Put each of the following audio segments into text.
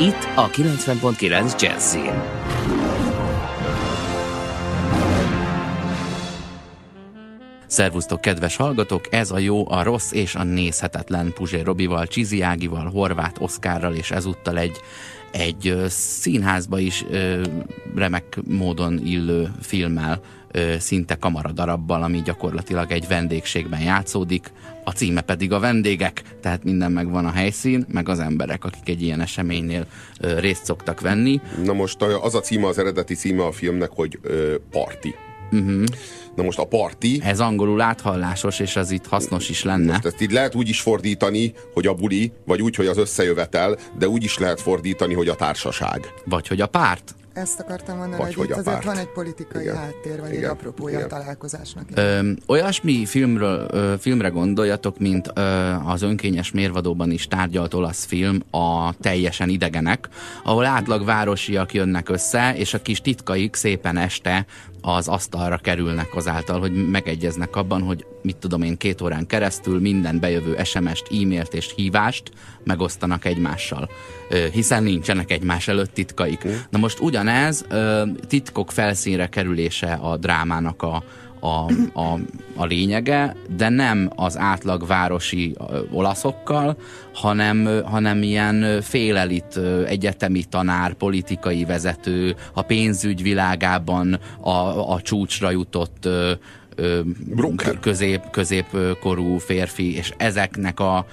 Itt a 90.9 Jazzin. Szervusztok, kedves hallgatók! Ez a jó, a rossz és a nézhetetlen Puzsé Robival, Csizi Ágival, Horváth Oszkárral, és ezúttal egy, egy színházba is ö, remek módon illő filmmel, ö, szinte kamaradarabbal, ami gyakorlatilag egy vendégségben játszódik. A címe pedig a vendégek, tehát minden megvan a helyszín, meg az emberek, akik egy ilyen eseménynél ö, részt szoktak venni. Na most az a címe, az eredeti címe a filmnek, hogy ö, Party. Uh-huh. Na most a parti, Ez angolul áthallásos, és az itt hasznos is lenne. most ezt így lehet úgy is fordítani, hogy a buli, vagy úgy, hogy az összejövetel, de úgy is lehet fordítani, hogy a társaság. Vagy hogy a párt. Ezt akartam mondani, Vagy hogy hogy itt a azért van egy politikai Igen. háttér, vagy egy Igen. apropója a Igen. találkozásnak. Ö, olyasmi filmről, ö, filmre gondoljatok, mint ö, az önkényes mérvadóban is tárgyalt olasz film, a Teljesen idegenek, ahol átlag városiak jönnek össze, és a kis titkaik szépen este az asztalra kerülnek azáltal, hogy megegyeznek abban, hogy mit tudom én, két órán keresztül minden bejövő SMS-t, e-mailt és hívást megosztanak egymással, hiszen nincsenek egymás előtt titkaik. Na most ugyanez titkok felszínre kerülése a drámának a, a, a, a lényege, de nem az átlag városi olaszokkal, hanem, hanem ilyen félelit egyetemi tanár, politikai vezető, a pénzügy világában a, a csúcsra jutott Broker. közép, középkorú férfi, és ezeknek a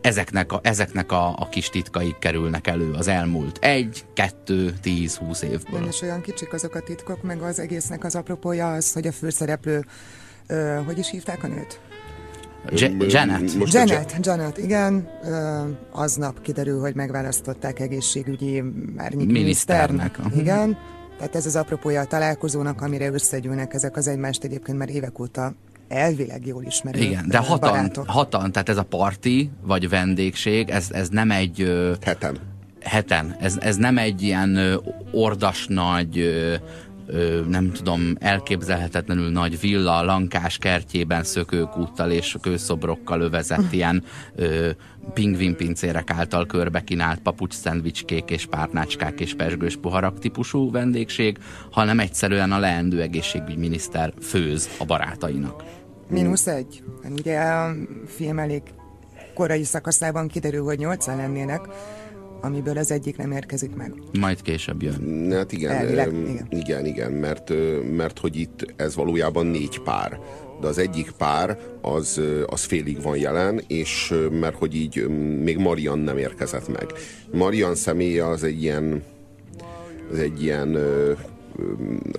ezeknek a, ezeknek a, a kis titkaik kerülnek elő az elmúlt egy, kettő, tíz, húsz évből. És olyan kicsik azok a titkok, meg az egésznek az apropója az, hogy a főszereplő, ö, hogy is hívták a nőt? Janet. Janet, Janet, igen. Ö, aznap kiderül, hogy megválasztották egészségügyi márnyik Miniszternek, miniszternek. aha. Igen. Tehát ez az apropója a találkozónak, amire összegyűlnek ezek az egymást egyébként már évek óta elvileg jól ismerő Igen, de hatan, barátok. hatan, tehát ez a parti, vagy vendégség, ez, ez nem egy Heten. heten, ez, ez nem egy ilyen ordas nagy, nem tudom, elképzelhetetlenül nagy villa lankás kertjében szökőkúttal és kőszobrokkal övezett ilyen ö, pingvinpincérek által körbe kínált papucs szendvicskék és párnácskák és pesgős poharak típusú vendégség, hanem egyszerűen a leendő egészségügyminiszter főz a barátainak. Mínusz egy. Ugye a film elég korai szakaszában kiderül, hogy nyolcan lennének, amiből az egyik nem érkezik meg. Majd később jön. Hát igen, Elvileg, igen. igen, igen, mert, mert hogy itt ez valójában négy pár. De az egyik pár az, az félig van jelen, és mert hogy így még Marian nem érkezett meg. Marian személye az egy ilyen az egy ilyen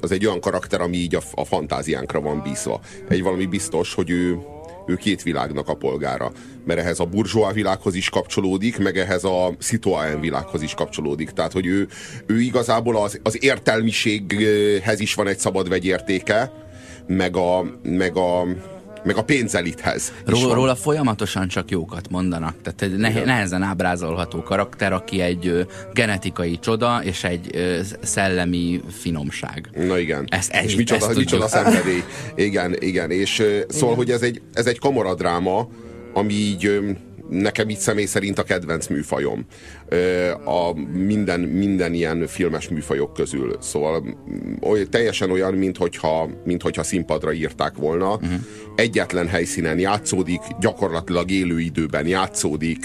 az egy olyan karakter, ami így a, a fantáziánkra van bízva. Egy valami biztos, hogy ő, ő két világnak a polgára. Mert ehhez a burzsóá világhoz is kapcsolódik, meg ehhez a citoyen világhoz is kapcsolódik. Tehát, hogy ő, ő igazából az, az értelmiséghez is van egy szabad vegyértéke, meg a, meg a, meg a pénzelithez. is Róla, folyamatosan csak jókat mondanak. Tehát egy nehe, nehezen ábrázolható karakter, aki egy ö, genetikai csoda és egy ö, szellemi finomság. Na igen. Ezt- ezt- és micsoda, ezt micsoda szenvedély. Igen, igen. És ö, szóval, hogy ez egy, ez egy kamaradráma, ami így nekem így személy szerint a kedvenc műfajom. A minden, minden ilyen filmes műfajok közül. Szóval mm, oly, teljesen olyan, mint hogyha, mint hogyha színpadra írták volna. Uh-huh. Egyetlen helyszínen játszódik, gyakorlatilag élő időben játszódik.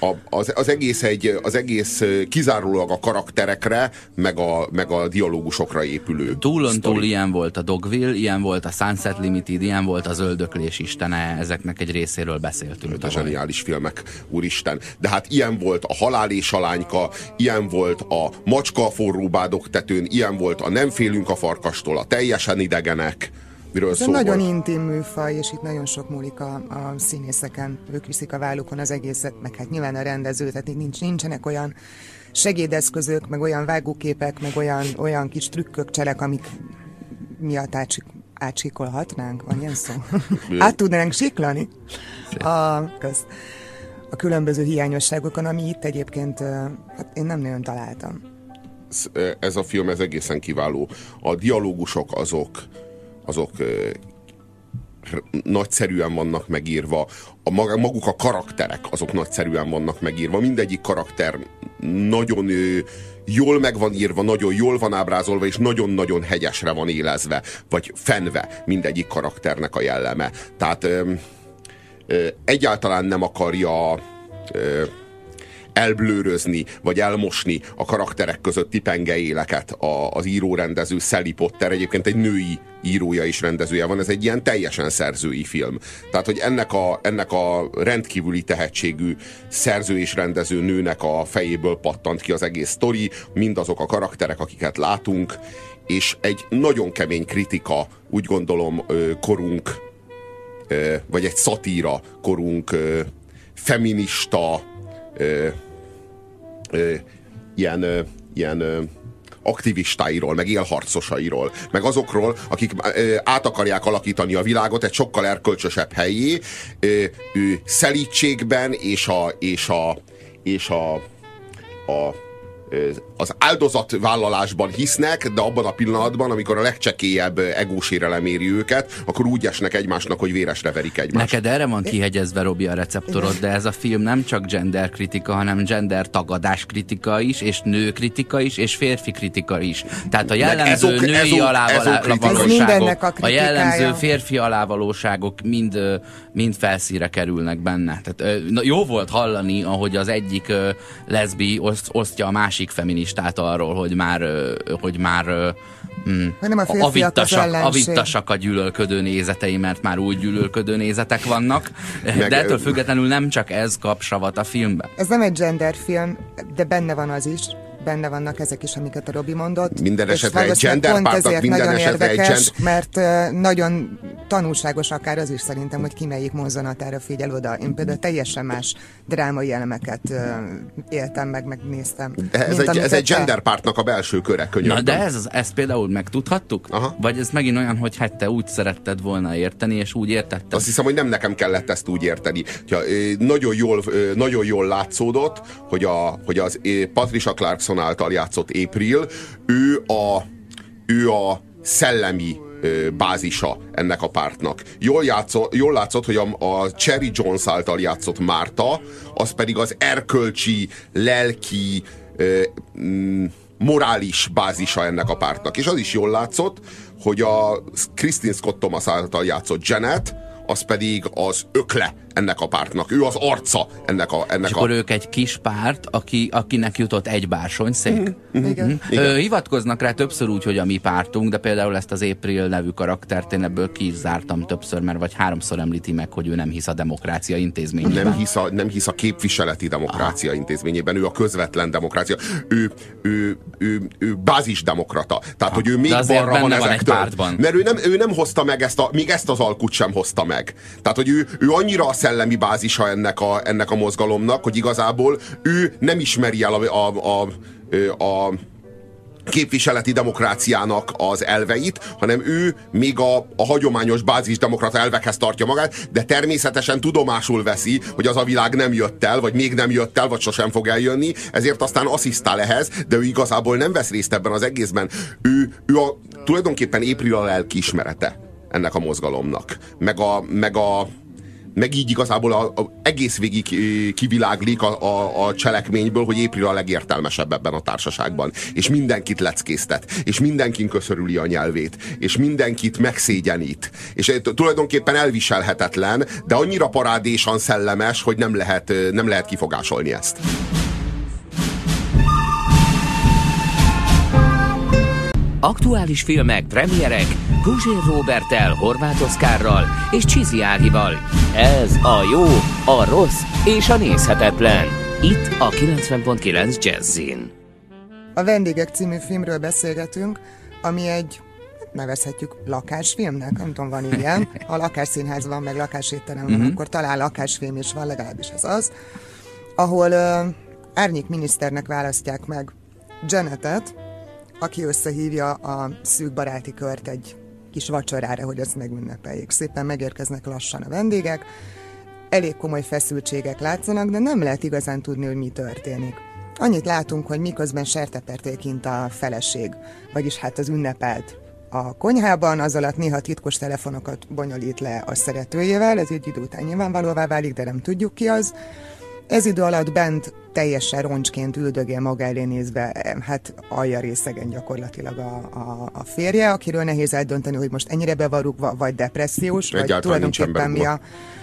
A, az, az, egész egy, az egész kizárólag a karakterekre, meg a, meg a dialógusokra épülő. Túlon túl ilyen volt a Dogville, ilyen volt a Sunset Limited, ilyen volt az Öldöklés istene, ezeknek egy részéről beszéltünk. a zseniális filmek, úristen. De hát ilyen volt a Halál és a lányka, ilyen volt a Macska a forró bádok tetőn, ilyen volt a Nem félünk a farkastól, a Teljesen idegenek, miről Ez szó nagyon volt. intim műfaj, és itt nagyon sok múlik a, a színészeken. Ők viszik a vállukon az egészet, meg hát nyilván a rendező, tehát itt nincs, nincsenek olyan segédeszközök, meg olyan vágóképek, meg olyan, olyan kis trükkök, cselek, amik miatt átsik, átsikolhatnánk, van ilyen szó? Át tudnánk siklani a, köz, a különböző hiányosságokon, ami itt egyébként, hát én nem nagyon találtam. ez- ez a film ez egészen kiváló. A dialógusok azok, azok nagyszerűen vannak megírva, a maguk a karakterek azok nagyszerűen vannak megírva, mindegyik karakter nagyon ö, jól meg van írva, nagyon jól van ábrázolva, és nagyon-nagyon hegyesre van élezve, vagy fenve mindegyik karakternek a jelleme. Tehát ö, ö, egyáltalán nem akarja ö, elblőrözni, vagy elmosni a karakterek közötti pengeéleket a, az író-rendező Sally Potter. Egyébként egy női írója és rendezője van, ez egy ilyen teljesen szerzői film. Tehát, hogy ennek a, ennek a rendkívüli tehetségű szerző és rendező nőnek a fejéből pattant ki az egész sztori, mindazok a karakterek, akiket látunk, és egy nagyon kemény kritika, úgy gondolom, korunk, vagy egy szatíra korunk feminista ö, ö, ilyen, ö, ilyen ö, aktivistáiról, meg élharcosairól, meg azokról, akik ö, át akarják alakítani a világot egy sokkal erkölcsösebb helyé, ö, ő szelítségben és a, és a, és a, a ö, az áldozatvállalásban hisznek, de abban a pillanatban, amikor a legcsekélyebb egósérelem éri őket, akkor úgy esnek egymásnak, hogy véresre verik egymást. Neked erre van kihegyezve, Robi, a receptorod, de ez a film nem csak gender kritika, hanem gender tagadás kritika is, és nő kritika is, és férfi kritika is. Tehát a jellemző ezok- női ezok- ezok- Ez mindennek a alávalóságok, a jellemző férfi alávalóságok mind, mind felszíre kerülnek benne. Tehát, jó volt hallani, ahogy az egyik leszbi oszt, osztja a másik feministát arról, hogy már, hogy már mm, Hogy nem a avittasak, avittasak a gyűlölködő nézetei, mert már úgy gyűlölködő nézetek vannak. Meg- De ettől függetlenül nem csak ez kap savat a filmbe. Ez nem egy genderfilm, de benne van az is, benne vannak ezek is, amiket a Robi mondott. Minden esetre egy genderpártnak ezért minden nagyon esetre egy érdekes, gen- mert ö, nagyon tanulságos akár az is szerintem, hogy ki melyik mozzanatára figyel oda. Én például teljesen más drámai elemeket éltem meg, megnéztem. De ez mint egy, ez egy genderpártnak a belső köre könyörgöm. Na de ez, az- ezt például megtudhattuk? Aha. Vagy ez megint olyan, hogy hát te úgy szeretted volna érteni, és úgy értetted? Azt hiszem, hogy nem nekem kellett ezt úgy érteni. Ja, nagyon, jól, nagyon jól látszódott, hogy, a, hogy az Patricia Clarkson által játszott April, ő a, ő a szellemi bázisa ennek a pártnak. Jól, játszó, jól látszott, hogy a, a Cherry Jones által játszott Márta, az pedig az erkölcsi, lelki, ö, mm, morális bázisa ennek a pártnak. És az is jól látszott, hogy a Christine Scott Thomas által játszott Janet, az pedig az ökle ennek a pártnak. Ő az arca ennek a... Ennek és a... akkor ők egy kis párt, aki, akinek jutott egy bársonyszék. Mhm. Igen. Ö, hivatkoznak rá többször úgy, hogy a mi pártunk, de például ezt az April nevű karaktert én ebből ki is zártam többször, mert vagy háromszor említi meg, hogy ő nem hisz a demokrácia intézményében. nem hisz, a, nem hisz a képviseleti demokrácia intézményében, ő a közvetlen demokrácia. Ő, ő, ő, ő bázisdemokrata. Tehát, hogy ő még balra van van ezektől. pártban. Mert ő nem, ő nem hozta meg ezt a, még ezt az alkut sem hozta meg. Tehát, hogy ő, ő annyira a szellemi bázisa ennek a, ennek a mozgalomnak, hogy igazából ő nem ismeri el a, a, a, a, képviseleti demokráciának az elveit, hanem ő még a, a hagyományos bázisdemokrata elvekhez tartja magát, de természetesen tudomásul veszi, hogy az a világ nem jött el, vagy még nem jött el, vagy sosem fog eljönni, ezért aztán asszisztál ehhez, de ő igazából nem vesz részt ebben az egészben. Ő, ő a, tulajdonképpen April a lelkiismerete ennek a mozgalomnak, meg a, meg a meg így igazából a, a, egész végig ö, kiviláglik a, a, a cselekményből, hogy April a legértelmesebb ebben a társaságban. És mindenkit leckésztet, és mindenkin köszörüli a nyelvét, és mindenkit megszégyenít. És eh, tulajdonképpen elviselhetetlen, de annyira parádésan szellemes, hogy nem lehet, ö, nem lehet kifogásolni ezt. Aktuális filmek, premierek, Guzsér Robertel, Horváth Oszkárral és Csizi Ágival. Ez a jó, a rossz és a nézhetetlen. Itt a 90.9 Jazzin. A Vendégek című filmről beszélgetünk, ami egy nevezhetjük lakásfilmnek, nem tudom, van ilyen. Ha lakásszínház van, meg lakásétterem van, uh-huh. akkor talán lakásfilm is van, legalábbis ez az, ahol uh, árnyék miniszternek választják meg Janetet, aki összehívja a szűk baráti kört egy kis vacsorára, hogy ezt megünnepeljék. Szépen megérkeznek lassan a vendégek, elég komoly feszültségek látszanak, de nem lehet igazán tudni, hogy mi történik. Annyit látunk, hogy miközben serteperték kint a feleség, vagyis hát az ünnepelt a konyhában, az alatt néha titkos telefonokat bonyolít le a szeretőjével, ez egy idő után nyilvánvalóvá válik, de nem tudjuk ki az. Ez idő alatt bent teljesen roncsként üldögél maga elé nézve, hát alja részegen gyakorlatilag a, a, a férje, akiről nehéz eldönteni, hogy most ennyire bevarugva, vagy depressziós, Egyáltalán vagy tulajdonképpen mi a...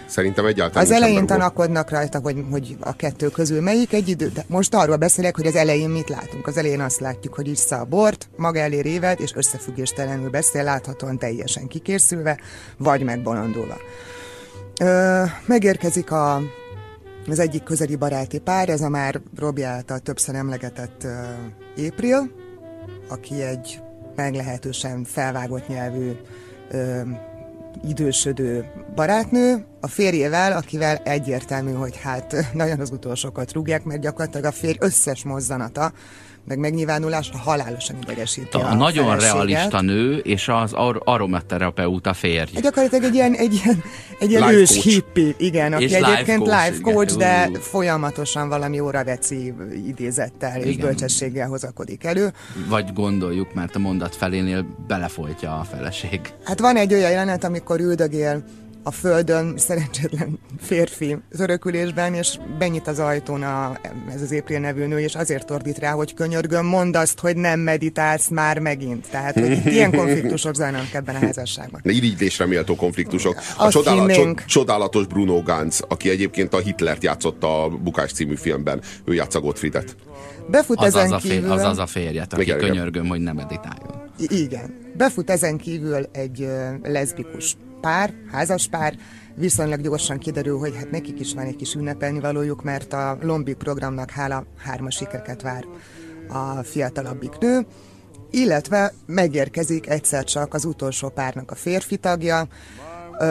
Szerintem egyáltalán Az elején tanakodnak rajta, hogy, hogy a kettő közül melyik egy idő. De most arról beszélek, hogy az elején mit látunk. Az elején azt látjuk, hogy issza a bort, maga elé réved, és összefüggéstelenül beszél, láthatóan teljesen kikészülve, vagy megbolondulva. Ö, megérkezik a az egyik közeli baráti pár, ez a már Robi által többször emlegetett uh, April, aki egy meglehetősen felvágott nyelvű uh, idősödő barátnő, a férjével, akivel egyértelmű, hogy hát nagyon az utolsókat rúgják, mert gyakorlatilag a férj összes mozzanata meg megnyilvánulása halálosan idegesíti a, a nagyon feleséget. realista nő és az ar- aromaterapeuta férj. Gyakorlatilag egy ilyen, egy ilyen, egy ilyen ős coach. hippi, igen, aki és egyébként life coach, life coach de uh. folyamatosan valami óraveci idézettel igen. és bölcsességgel hozakodik elő. Vagy gondoljuk, mert a mondat felénél belefolytja a feleség. Hát van egy olyan jelenet, amikor üldögél a földön szerencsétlen férfi örökülésben, és benyit az ajtón a, ez az April nevű nő, és azért ordít rá, hogy könyörgöm, mondd azt, hogy nem meditálsz már megint. Tehát, hogy ilyen konfliktusok zajlanak ebben a házasságban. De irigylésre méltó konfliktusok. A csodálatos, csodálatos Bruno Ganz, aki egyébként a Hitlert játszotta a Bukás című filmben, ő játsza Gottfriedet. Befut az ezen az kívül... Fér, az az a férjet, aki könyörgöm, hogy nem meditáljon. Igen. Befut ezen kívül egy leszbikus pár, házas pár, viszonylag gyorsan kiderül, hogy hát nekik is van egy kis ünnepelni valójuk, mert a Lombi programnak hála hármas sikereket vár a fiatalabbik nő, illetve megérkezik egyszer csak az utolsó párnak a férfi tagja, Ö,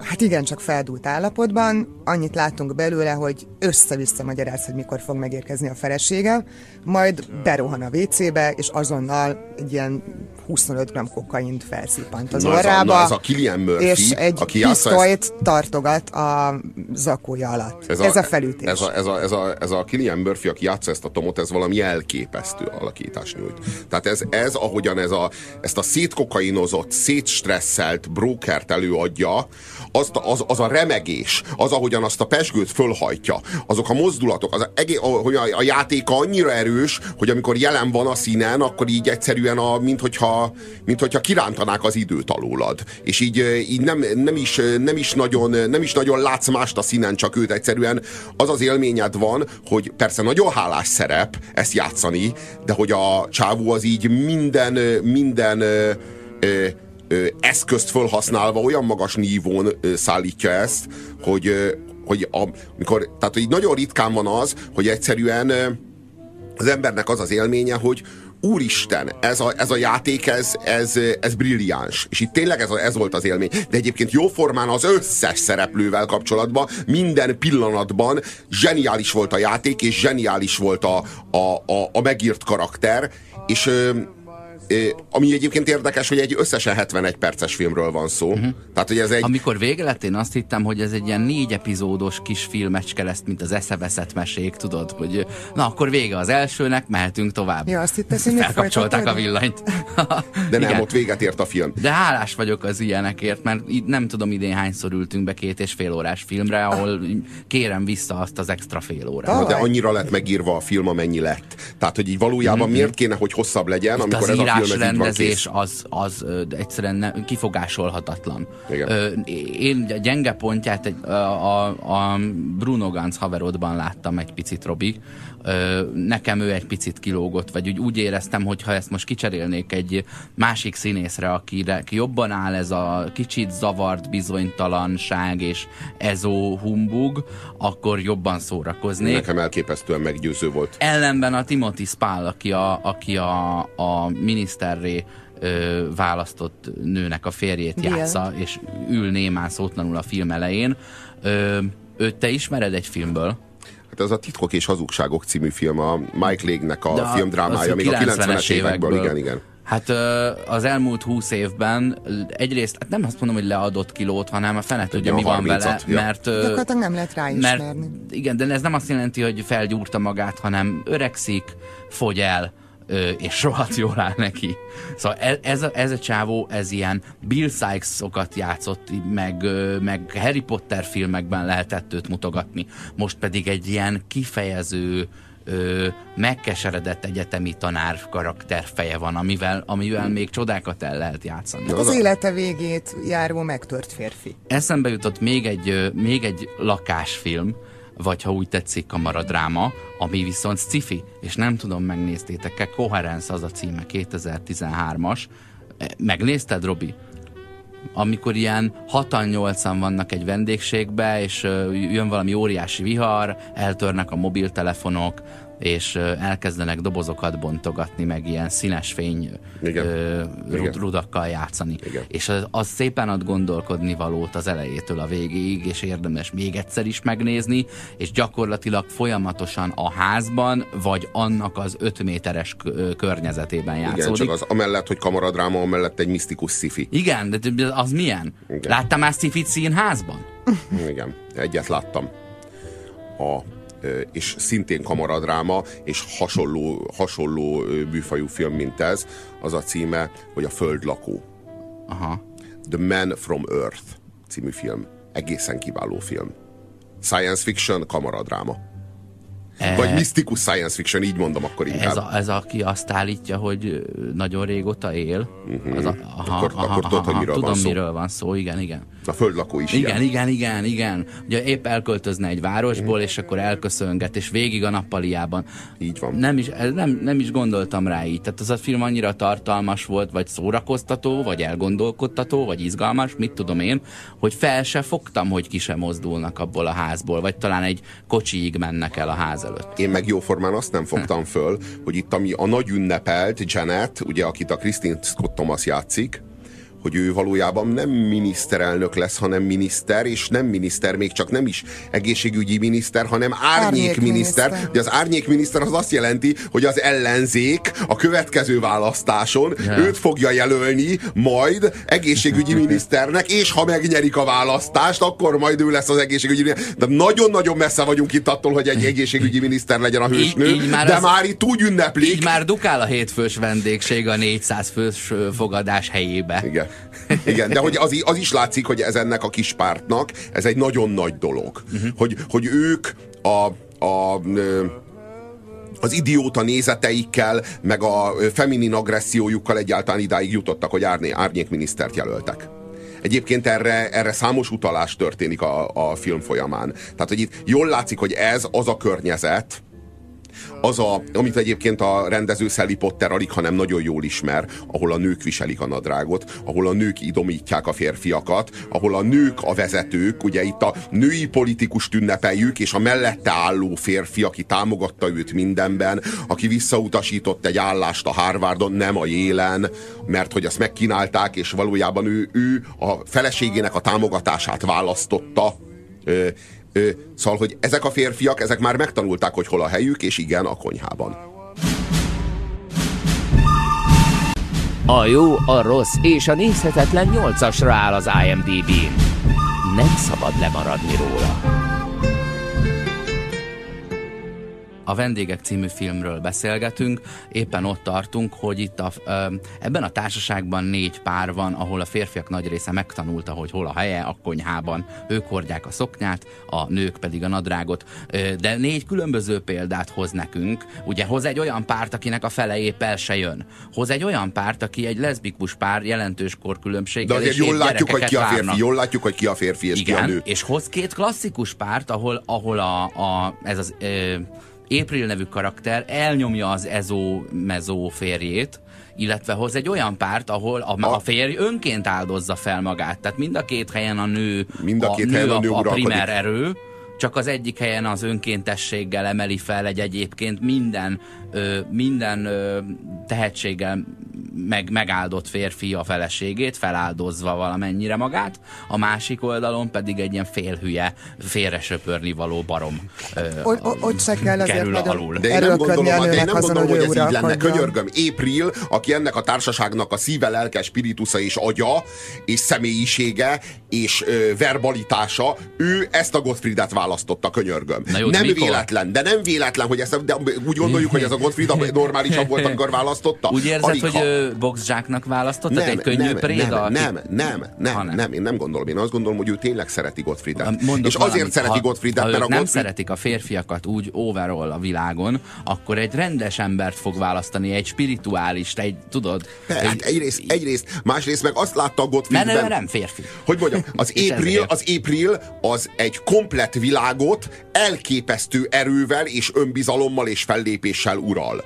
hát igen, csak feldúlt állapotban. Annyit látunk belőle, hogy össze-vissza magyaráz, hogy mikor fog megérkezni a felesége, majd berohan a WC-be, és azonnal egy ilyen 25 g kokaint felszipant az na orrába. Ez a, na ez a Killian Murphy, és egy aki pisztolyt ezt... tartogat a zakója alatt. Ez a, ez a felütés. Ez a, ez, a, ez, a, ez a Killian Murphy, aki játsza ezt a Tomot, ez valami elképesztő alakítás nyújt. Tehát ez, ez ahogyan ez a, ezt a szétkokainozott, szétstresszelt brokert előadja, az, az, az a remegés, az, ahogyan azt a pesgőt fölhajtja, azok a mozdulatok, az a, hogy a, a játéka annyira erős, hogy amikor jelen van a színen, akkor így egyszerűen, a, mint, hogyha, mint hogyha kirántanák az időt alólad. És így, így nem, nem, is, nem, is nagyon, nem is nagyon látsz mást a színen, csak őt egyszerűen az az élményed van, hogy persze nagyon hálás szerep ezt játszani, de hogy a csávó az így minden, minden ö, ö, ö, eszközt felhasználva olyan magas nívón szállítja ezt, hogy, hogy amikor, tehát hogy nagyon ritkán van az, hogy egyszerűen az embernek az az élménye, hogy úristen, ez a, ez a játék, ez, ez, ez brilliáns. És itt tényleg ez, a, ez volt az élmény. De egyébként jóformán az összes szereplővel kapcsolatban, minden pillanatban zseniális volt a játék, és zseniális volt a, a, a, a megírt karakter, és ami egyébként érdekes, hogy egy összesen 71 perces filmről van szó. Uh-huh. Tehát, hogy ez egy... Amikor vége lett, én azt hittem, hogy ez egy ilyen négy epizódos kis filmecske lesz, mint az eszeveszett mesék, tudod, hogy na, akkor vége az elsőnek, mehetünk tovább. Ja, azt hittem, hogy Felkapcsolták a villanyt. De nem, Igen. ott véget ért a film. De hálás vagyok az ilyenekért, mert nem tudom idén hányszor ültünk be két és fél órás filmre, ahol kérem vissza azt az extra fél órát. De annyira lett megírva a film, amennyi lett. Tehát, hogy így valójában mm-hmm. miért kéne, hogy hosszabb legyen, Itt amikor ez a film rendezés az, az egyszerűen ne, kifogásolhatatlan. Igen. Ö, én gyenge pontját egy, a, a, a Bruno Ganz haverodban láttam egy picit, Robi. Nekem ő egy picit kilógott, vagy úgy, úgy éreztem, hogy ha ezt most kicserélnék egy másik színészre, akire aki jobban áll ez a kicsit zavart bizonytalanság és ezó humbug, akkor jobban szórakoznék. Nekem elképesztően meggyőző volt. Ellenben a Timothy Spall, aki a, aki a, a miniszterré ö, választott nőnek a férjét Bill. játsza, és ül némán szótlanul a film elején. Ö, őt te ismered egy filmből? Hát ez a Titkok és Hazugságok című film, a Mike Leigh-nek a De filmdrámája, az még a 90-es 90-es évekből, évekből. igen, igen. Hát az elmúlt húsz évben egyrészt, hát nem azt mondom, hogy leadott kilót, hanem a fene tudja, a mi van vele, 30-at, ja. mert... Gyakorlatilag nem lehet ráismerni. mert igen, de ez nem azt jelenti, hogy felgyúrta magát, hanem öregszik, fogy el, és rohadt jól áll neki. Szóval ez, ez, a, ez a csávó, ez ilyen Bill Sykes-okat játszott, meg, meg Harry Potter filmekben lehetett őt mutogatni. Most pedig egy ilyen kifejező, ö, megkeseredett egyetemi tanár karakterfeje van, amivel, amivel még csodákat el lehet játszani. Az élete végét járó megtört férfi. Eszembe jutott még egy, még egy lakásfilm, vagy ha úgy tetszik, kamaradráma, ami viszont sci és nem tudom, megnéztétek-e, Coherence az a címe, 2013-as. E, Megnézted, Robi? amikor ilyen hatan nyolcan vannak egy vendégségbe, és jön valami óriási vihar, eltörnek a mobiltelefonok, és elkezdenek dobozokat bontogatni, meg ilyen színes fény Igen. ö, Igen. rudakkal játszani. Igen. És az, az szépen ad gondolkodni valót az elejétől a végéig, és érdemes még egyszer is megnézni, és gyakorlatilag folyamatosan a házban, vagy annak az öt méteres környezetében Igen, játszódik. csak az amellett, hogy kamaradráma, amellett egy misztikus sci-fi. Igen, de az milyen? Igen. Láttam már sci színházban? Igen, egyet láttam. A, és szintén kamaradráma, és hasonló, hasonló műfajú film, mint ez, az a címe, hogy a Földlakó. Aha. The Man from Earth című film. Egészen kiváló film. Science fiction, kamaradráma. Vagy misztikus science fiction, így mondom akkor inkább. E- Ez, a, ez aki azt állítja, hogy nagyon régóta él. Az a, aha, Akkor- aha, akkor tudod, hogy aha, miről van tudom, szó. miről van szó, igen, igen. A Földlakó is Igen, ilyen. igen, igen, igen. Ugye épp elköltözne egy városból, és akkor elköszönget, és végig a nappaliában. Így van. Nem is, nem, nem is gondoltam rá így. Tehát az a film annyira tartalmas volt, vagy szórakoztató, vagy elgondolkodtató, vagy izgalmas, mit tudom én, hogy fel se fogtam, hogy ki sem mozdulnak abból a házból, vagy talán egy kocsiig mennek el a ház előtt. Én meg jóformán azt nem fogtam föl, hogy itt ami a nagy ünnepelt Janet, ugye akit a Christine Scott Thomas játszik, hogy ő valójában nem miniszterelnök lesz, hanem miniszter, és nem miniszter, még csak nem is egészségügyi miniszter, hanem árnyékminiszter. Árnyékminiszter. Ugye az árnyékminiszter az azt jelenti, hogy az ellenzék a következő választáson Ja. őt fogja jelölni majd egészségügyi miniszternek, és ha megnyerik a választást, akkor majd ő lesz az egészségügyi miniszter. De nagyon-nagyon messze vagyunk itt attól, hogy egy egészségügyi miniszter legyen a hősnő, így már de az- már itt úgy ünneplik. Így már dukál a hétfős vendégség a 400 fős fogadás helyébe. Igen. Igen, de hogy az, az is látszik, hogy ez ennek a kis pártnak, ez egy nagyon nagy dolog. Uh-huh. Hogy, hogy ők a, a az idióta nézeteikkel, meg a feminin agressziójukkal egyáltalán idáig jutottak, hogy árné, árnyékminisztert jelöltek. Egyébként erre, erre számos utalás történik a, a film folyamán. Tehát, hogy itt jól látszik, hogy ez az a környezet, az a, amit egyébként a rendező Sally Potter alig, hanem nagyon jól ismer, ahol a nők viselik a nadrágot, ahol a nők idomítják a férfiakat, ahol a nők a vezetők, ugye itt a női politikust ünnepeljük, és a mellette álló férfi, aki támogatta őt mindenben, aki visszautasított egy állást a Harvardon, nem a jélen, mert hogy azt megkínálták, és valójában ő, ő a feleségének a támogatását választotta, szóval, hogy ezek a férfiak, ezek már megtanulták, hogy hol a helyük, és igen, a konyhában. A jó, a rossz és a nézhetetlen nyolcasra áll az IMDb-n. Nem szabad lemaradni róla. A Vendégek című filmről beszélgetünk, éppen ott tartunk, hogy itt a, ebben a társaságban négy pár van, ahol a férfiak nagy része megtanulta, hogy hol a helye, a konyhában. Ők hordják a szoknyát, a nők pedig a nadrágot. De négy különböző példát hoz nekünk. Ugye hoz egy olyan párt, akinek a fele épp el se jön. Hoz egy olyan párt, aki egy leszbikus pár jelentős korkülönbséggel De azért jól látjuk, hogy ki a férfi, várnak. jól látjuk, hogy ki a férfi és ki a Igen, nő. és hoz két klasszikus párt, ahol, ahol a, a, ez az ö, April nevű karakter elnyomja az Ezó mezó férjét, illetve hoz egy olyan párt, ahol a, a férj önként áldozza fel magát. Tehát mind a két helyen a nő Mind a két helyen a nő a, a uralkodik. primer erő, csak az egyik helyen az önkéntességgel emeli fel egy egyébként minden, ö, minden ö, tehetséggel meg, megáldott férfi a feleségét, feláldozva valamennyire magát, a másik oldalon pedig egy ilyen félhülye, félresöpörni való barom. Ott se kell azért alul. De én nem gondolom, de én nem gondolom hogy ez így lenne. Könyörgöm, April, aki ennek a társaságnak a szíve, lelke, spiritusza és agya, és személyisége, és ö, verbalitása, ő ezt a Gottfriedet választotta, könyörgöm. Na jó, nem véletlen, de nem véletlen, hogy ezt, de úgy gondoljuk, hogy ez a Gottfried normálisabb volt, amikor választotta. Úgy érzed, Alig, hogy ha... boxzsáknak választotta? Nem, egy könnyű nem, préda? Nem, nem, nem, nem, nem, nem, én nem gondolom. Én azt gondolom, hogy ő tényleg szereti Gottfriedet. Mondok és azért valamit, szereti ha, Gottfriedet, ha mert a nem Gottfried... szeretik a férfiakat úgy overall a világon, akkor egy rendes embert fog választani, egy spirituális, egy, tudod? De, egy, hát egyrészt, egyrészt, másrészt meg azt látta a Gottfriedben... Nem, nem, nem, férfi. Hogy mondjam, az April, az April az egy komplett világot elképesztő erővel és önbizalommal és fellépéssel ural.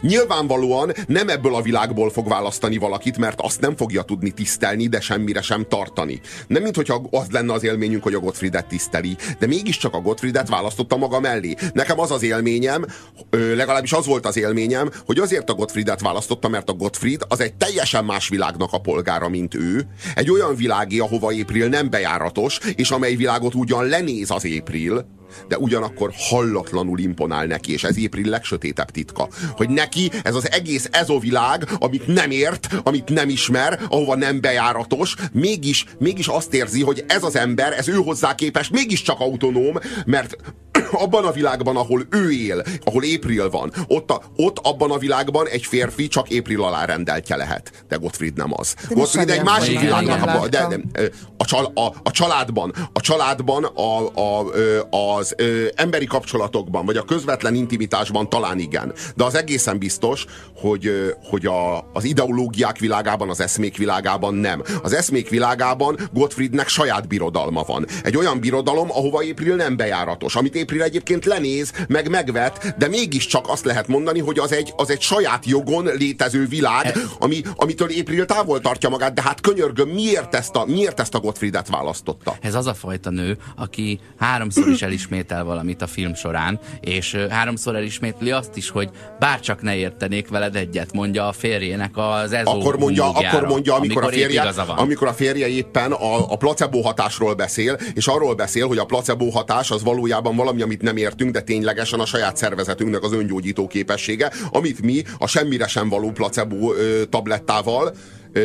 Nyilvánvalóan nem ebből a világból fog választani valakit, mert azt nem fogja tudni tisztelni, de semmire sem tartani. Nem, mint hogyha az lenne az élményünk, hogy a Gottfriedet tiszteli, de mégiscsak a Gottfriedet választotta maga mellé. Nekem az az élményem, legalábbis az volt az élményem, hogy azért a Gottfriedet választotta, mert a Gottfried az egy teljesen más világnak a polgára, mint ő. Egy olyan világi, ahova April nem bejáratos, és amely világot ugyan lenéz az April, de ugyanakkor hallatlanul imponál neki, és ez April legsötétebb titka, hogy neki ez az egész ezovilág, amit nem ért, amit nem ismer, ahova nem bejáratos, mégis, mégis azt érzi, hogy ez az ember, ez ő hozzá képest mégiscsak autonóm, mert abban a világban, ahol ő él, ahol April van, ott, a, ott abban a világban egy férfi csak April alá rendeltje lehet. De Gottfried nem az. De Gottfried egy másik világnak a, de, de, a, csal, a, a családban, a családban, a, a, az ö, emberi kapcsolatokban, vagy a közvetlen intimitásban talán igen. De az egészen biztos, hogy, hogy a, az ideológiák világában, az eszmék világában nem. Az eszmék világában Gottfriednek saját birodalma van. Egy olyan birodalom, ahova April nem bejáratos, amit April egyébként lenéz, meg megvet, de mégiscsak azt lehet mondani, hogy az egy, az egy saját jogon létező világ, ami, amitől April távol tartja magát, de hát könyörgöm, miért ezt a, miért ezt a Gottfriedet választotta? Ez az a fajta nő, aki háromszor is elismétel valamit a film során, és háromszor elismétli azt is, hogy bárcsak ne értenék veled egyet, mondja a férjének az ezó akkor mondja, akkor mondja, amikor, amikor a férje, amikor a férje éppen a, a placebo hatásról beszél, és arról beszél, hogy a placebo hatás az valójában valami, amit nem értünk, de ténylegesen a saját szervezetünknek az öngyógyító képessége, amit mi a semmire sem való placebo ö, tablettával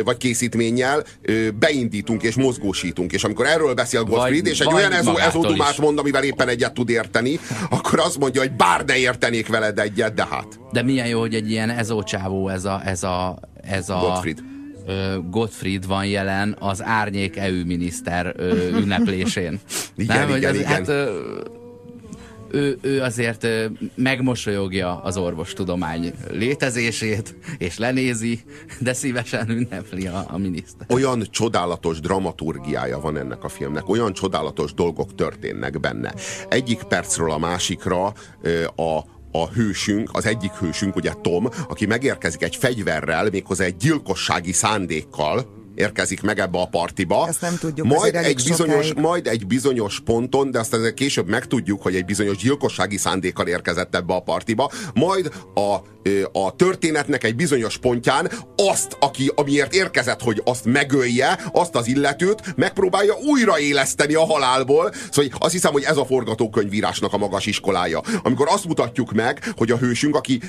vagy készítménnyel beindítunk és mozgósítunk. És amikor erről beszél Gottfried, és egy olyan ezó, ezódumát mond, amivel éppen egyet tud érteni, akkor azt mondja, hogy bár ne értenék veled egyet, de hát. De milyen jó, hogy egy ilyen ezócsávó ez a, ez a, ez a Gottfried. Gottfried van jelen az árnyék EU miniszter ünneplésén. igen, Nem, igen, hogy igen. Hát, ő, ő azért megmosolyogja az orvostudomány létezését, és lenézi, de szívesen ünnepli a, a miniszter. Olyan csodálatos dramaturgiája van ennek a filmnek, olyan csodálatos dolgok történnek benne. Egyik percről a másikra a, a hősünk, az egyik hősünk, ugye Tom, aki megérkezik egy fegyverrel, méghozzá egy gyilkossági szándékkal, érkezik meg ebbe a partiba. Ezt nem tudjuk, majd egy, bizonyos, majd egy bizonyos ponton, de azt azért később megtudjuk, hogy egy bizonyos gyilkossági szándékkal érkezett ebbe a partiba, majd a, a történetnek egy bizonyos pontján azt, aki, amiért érkezett, hogy azt megölje, azt az illetőt, megpróbálja újraéleszteni a halálból. Szóval azt hiszem, hogy ez a forgatókönyvírásnak a magas iskolája. Amikor azt mutatjuk meg, hogy a hősünk, aki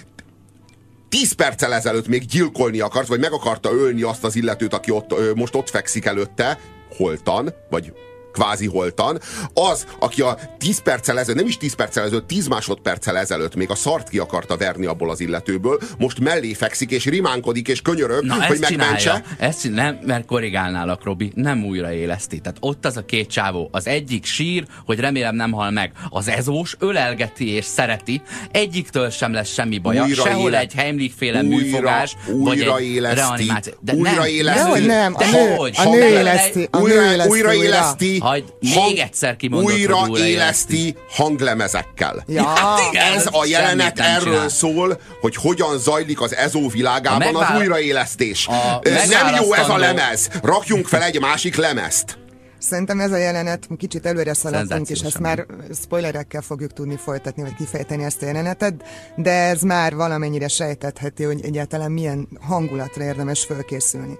10 perccel ezelőtt még gyilkolni akart, vagy meg akarta ölni azt az illetőt, aki ott, most ott fekszik előtte, holtan, vagy kvázi holtan, az, aki a 10 perccel ezelőtt, nem is 10 perccel ezelőtt, 10 másodperccel ezelőtt még a szart ki akarta verni abból az illetőből, most mellé fekszik, és rimánkodik, és könyörög, Na, hogy megmentse. Csinálja. Ezt nem, mert korrigálnálak, Robi, nem újraéleszti. Tehát ott az a két csávó. Az egyik sír, hogy remélem nem hal meg. Az ezós ölelgeti és szereti. Egyiktől sem lesz semmi baja. Újra Sehol éle... egy Heimlich féle újra, műfogás, újra vagy egy reanimáció. De újra nem, éleszti. Nem, a nő, hogy? A nő éleszti. Újra, újra éleszti. Hagyd, még egyszer újra, újra éleszti hanglemezekkel. Ja, hát igen, ez a jelenet erről csinál. szól, hogy hogyan zajlik az ezó világában megvál... az újraélesztés. A nem jó ez a lemez. Rakjunk fel egy másik lemezt. Szerintem ez a jelenet, kicsit előre szaladtunk, és ezt már spoilerekkel fogjuk tudni folytatni, vagy kifejteni ezt a jelenetet, de ez már valamennyire sejtetheti, hogy egyáltalán milyen hangulatra érdemes fölkészülni.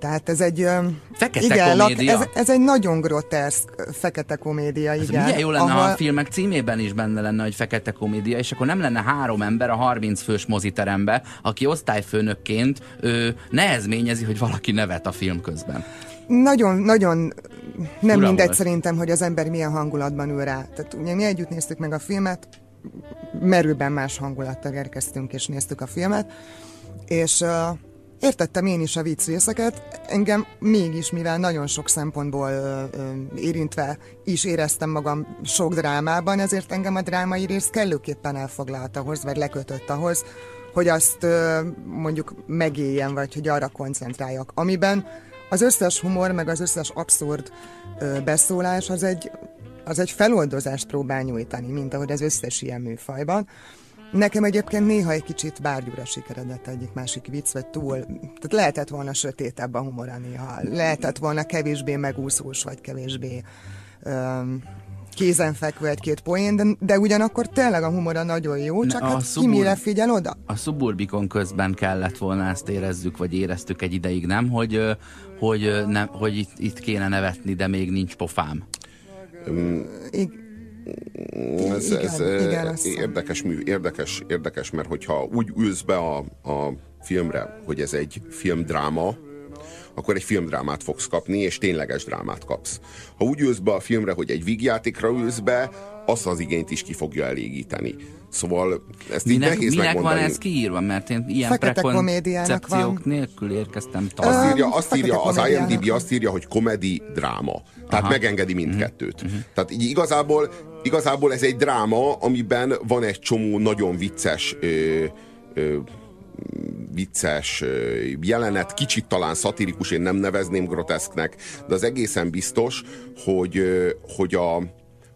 Tehát ez egy... Fekete igen, lak- komédia. ez, ez egy nagyon groteszk fekete komédia, Ez igen. milyen jó lenne, ahol- ha a filmek címében is benne lenne, hogy fekete komédia, és akkor nem lenne három ember a 30 fős moziterembe, aki osztályfőnökként ő nehezményezi, hogy valaki nevet a film közben. Nagyon, nagyon nem Fura mindegy volt. szerintem, hogy az ember milyen hangulatban ül rá. Tehát ugye mi együtt néztük meg a filmet, merőben más hangulattal érkeztünk és néztük a filmet, és uh, értettem én is a vicc részeket, engem mégis, mivel nagyon sok szempontból uh, uh, érintve is éreztem magam sok drámában, ezért engem a drámai rész kellőképpen elfoglalt ahhoz, vagy lekötött ahhoz, hogy azt uh, mondjuk megéljen, vagy hogy arra koncentráljak. Amiben az összes humor, meg az összes abszurd ö, beszólás az egy, az egy feloldozást próbál nyújtani, mint ahogy az összes ilyen műfajban. Nekem egyébként néha egy kicsit bárgyúra sikeredett egyik másik vicc, vagy túl, tehát lehetett volna sötétebb a humora néha, lehetett volna kevésbé megúszós, vagy kevésbé öm, kézenfekvő egy-két poén, de, de ugyanakkor tényleg a humora nagyon jó, csak a hát ki szubur- mire figyel oda? A Suburbicon közben kellett volna ezt érezzük, vagy éreztük egy ideig, nem? Hogy, hogy, nem, hogy itt, itt kéne nevetni, de még nincs pofám. Ig- Ez, Igen, ez igen, eh, azt érdekes, mű, érdekes, érdekes, mert hogyha úgy ülsz be a, a filmre, hogy ez egy filmdráma, akkor egy filmdrámát fogsz kapni, és tényleges drámát kapsz. Ha úgy ülsz be a filmre, hogy egy vígjátékra ülsz be, azt az igényt is ki fogja elégíteni. Szóval ezt így Minek, nehéz minek van megmondani. ez kiírva? Mert én ilyen prekoncepciók van. nélkül érkeztem Azt talán. írja, Öm, azt fekete írja az. IMDb azt írja, hogy komedi dráma. Tehát Aha. megengedi mindkettőt. Tehát így igazából, igazából ez egy dráma, amiben van egy csomó nagyon vicces ö, ö, vicces jelenet, kicsit talán szatirikus, én nem nevezném groteszknek, de az egészen biztos, hogy, hogy, a,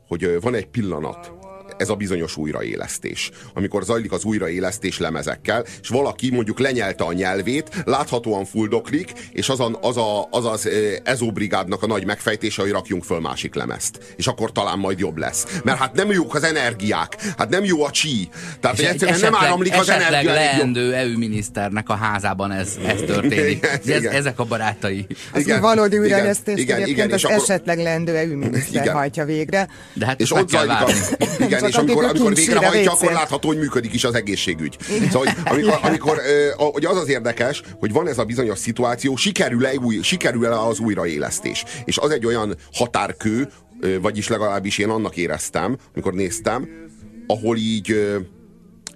hogy van egy pillanat, ez a bizonyos újraélesztés. Amikor zajlik az újraélesztés lemezekkel, és valaki mondjuk lenyelte a nyelvét, láthatóan fuldoklik, és az, a, az, a, az az ezóbrigádnak a nagy megfejtése, hogy rakjunk föl másik lemezt. És akkor talán majd jobb lesz. Mert hát nem jók az energiák, hát nem jó a csí. Tehát És egyszerűen esetleg, nem áramlik az energia. leendő EU miniszternek a házában ez, ez történik. Igen, ez, igen. ezek a barátai. Az Igen, igen, valódi igen, újraélesztést igen, igen, az és akkor- esetleg lendő EU miniszter Igen. hajtja végre. De hát És ott zajlik a, várni. Igen, és amikor, amikor végrehajtja, akkor látható, hogy működik is az egészségügy. Szóval, hogy amikor, amikor hogy az az érdekes, hogy van ez a bizonyos szituáció, sikerül-e, új, sikerül-e az újraélesztés. És az egy olyan határkő, vagyis legalábbis én annak éreztem, amikor néztem, ahol így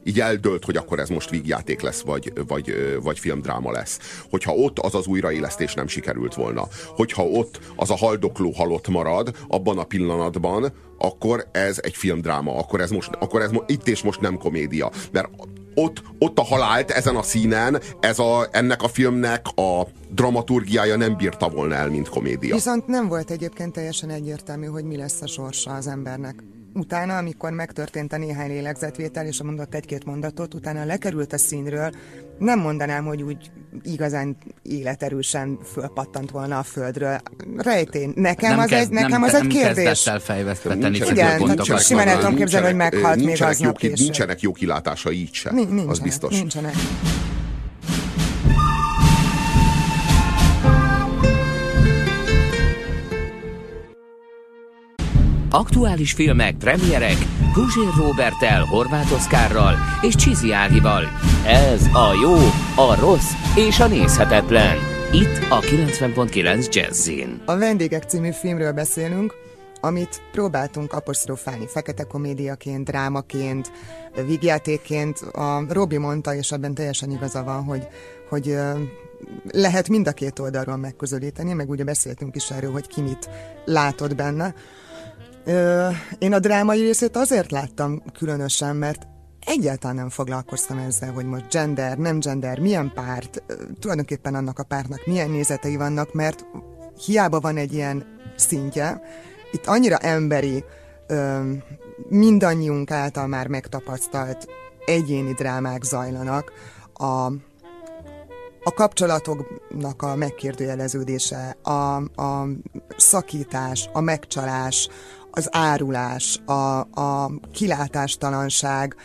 így eldölt, hogy akkor ez most vígjáték lesz, vagy, vagy, vagy filmdráma lesz. Hogyha ott az az újraélesztés nem sikerült volna, hogyha ott az a haldokló halott marad abban a pillanatban, akkor ez egy filmdráma, akkor ez, most, akkor ez mo- itt és most nem komédia. Mert ott, ott a halált ezen a színen, ez a, ennek a filmnek a dramaturgiája nem bírta volna el, mint komédia. Viszont nem volt egyébként teljesen egyértelmű, hogy mi lesz a sorsa az embernek. Utána, amikor megtörtént a néhány lélegzetvétel, és mondott egy-két mondatot, utána lekerült a színről, nem mondanám, hogy úgy igazán életerősen fölpattant volna a földről. Rejtény. Nekem, az, egy, nekem az nem egy kérdés. kezdett el fejveszteni Igen, tehát simán el tudom képzelni, hogy meghalt ö, még aznap később. Nincsenek jó kilátása így se. Ni- nincsenek, az biztos. Nincsenek. Aktuális filmek, premierek, Puzsér Robertel, Horváth Oszkárral és Csizi Ágival. Ez a jó, a rossz és a nézhetetlen. Itt a 90.9 Jazzin. A Vendégek című filmről beszélünk, amit próbáltunk apostrofálni fekete komédiaként, drámaként, vígjátékként. A Robi mondta, és ebben teljesen igaza van, hogy, hogy lehet mind a két oldalról megközelíteni, meg ugye beszéltünk is erről, hogy ki mit látott benne. Én a drámai részét azért láttam különösen, mert egyáltalán nem foglalkoztam ezzel, hogy most gender, nem gender, milyen párt, tulajdonképpen annak a pártnak milyen nézetei vannak, mert hiába van egy ilyen szintje, itt annyira emberi, mindannyiunk által már megtapasztalt egyéni drámák zajlanak, a, a kapcsolatoknak a megkérdőjeleződése, a, a szakítás, a megcsalás, az árulás, a, a kilátástalanság,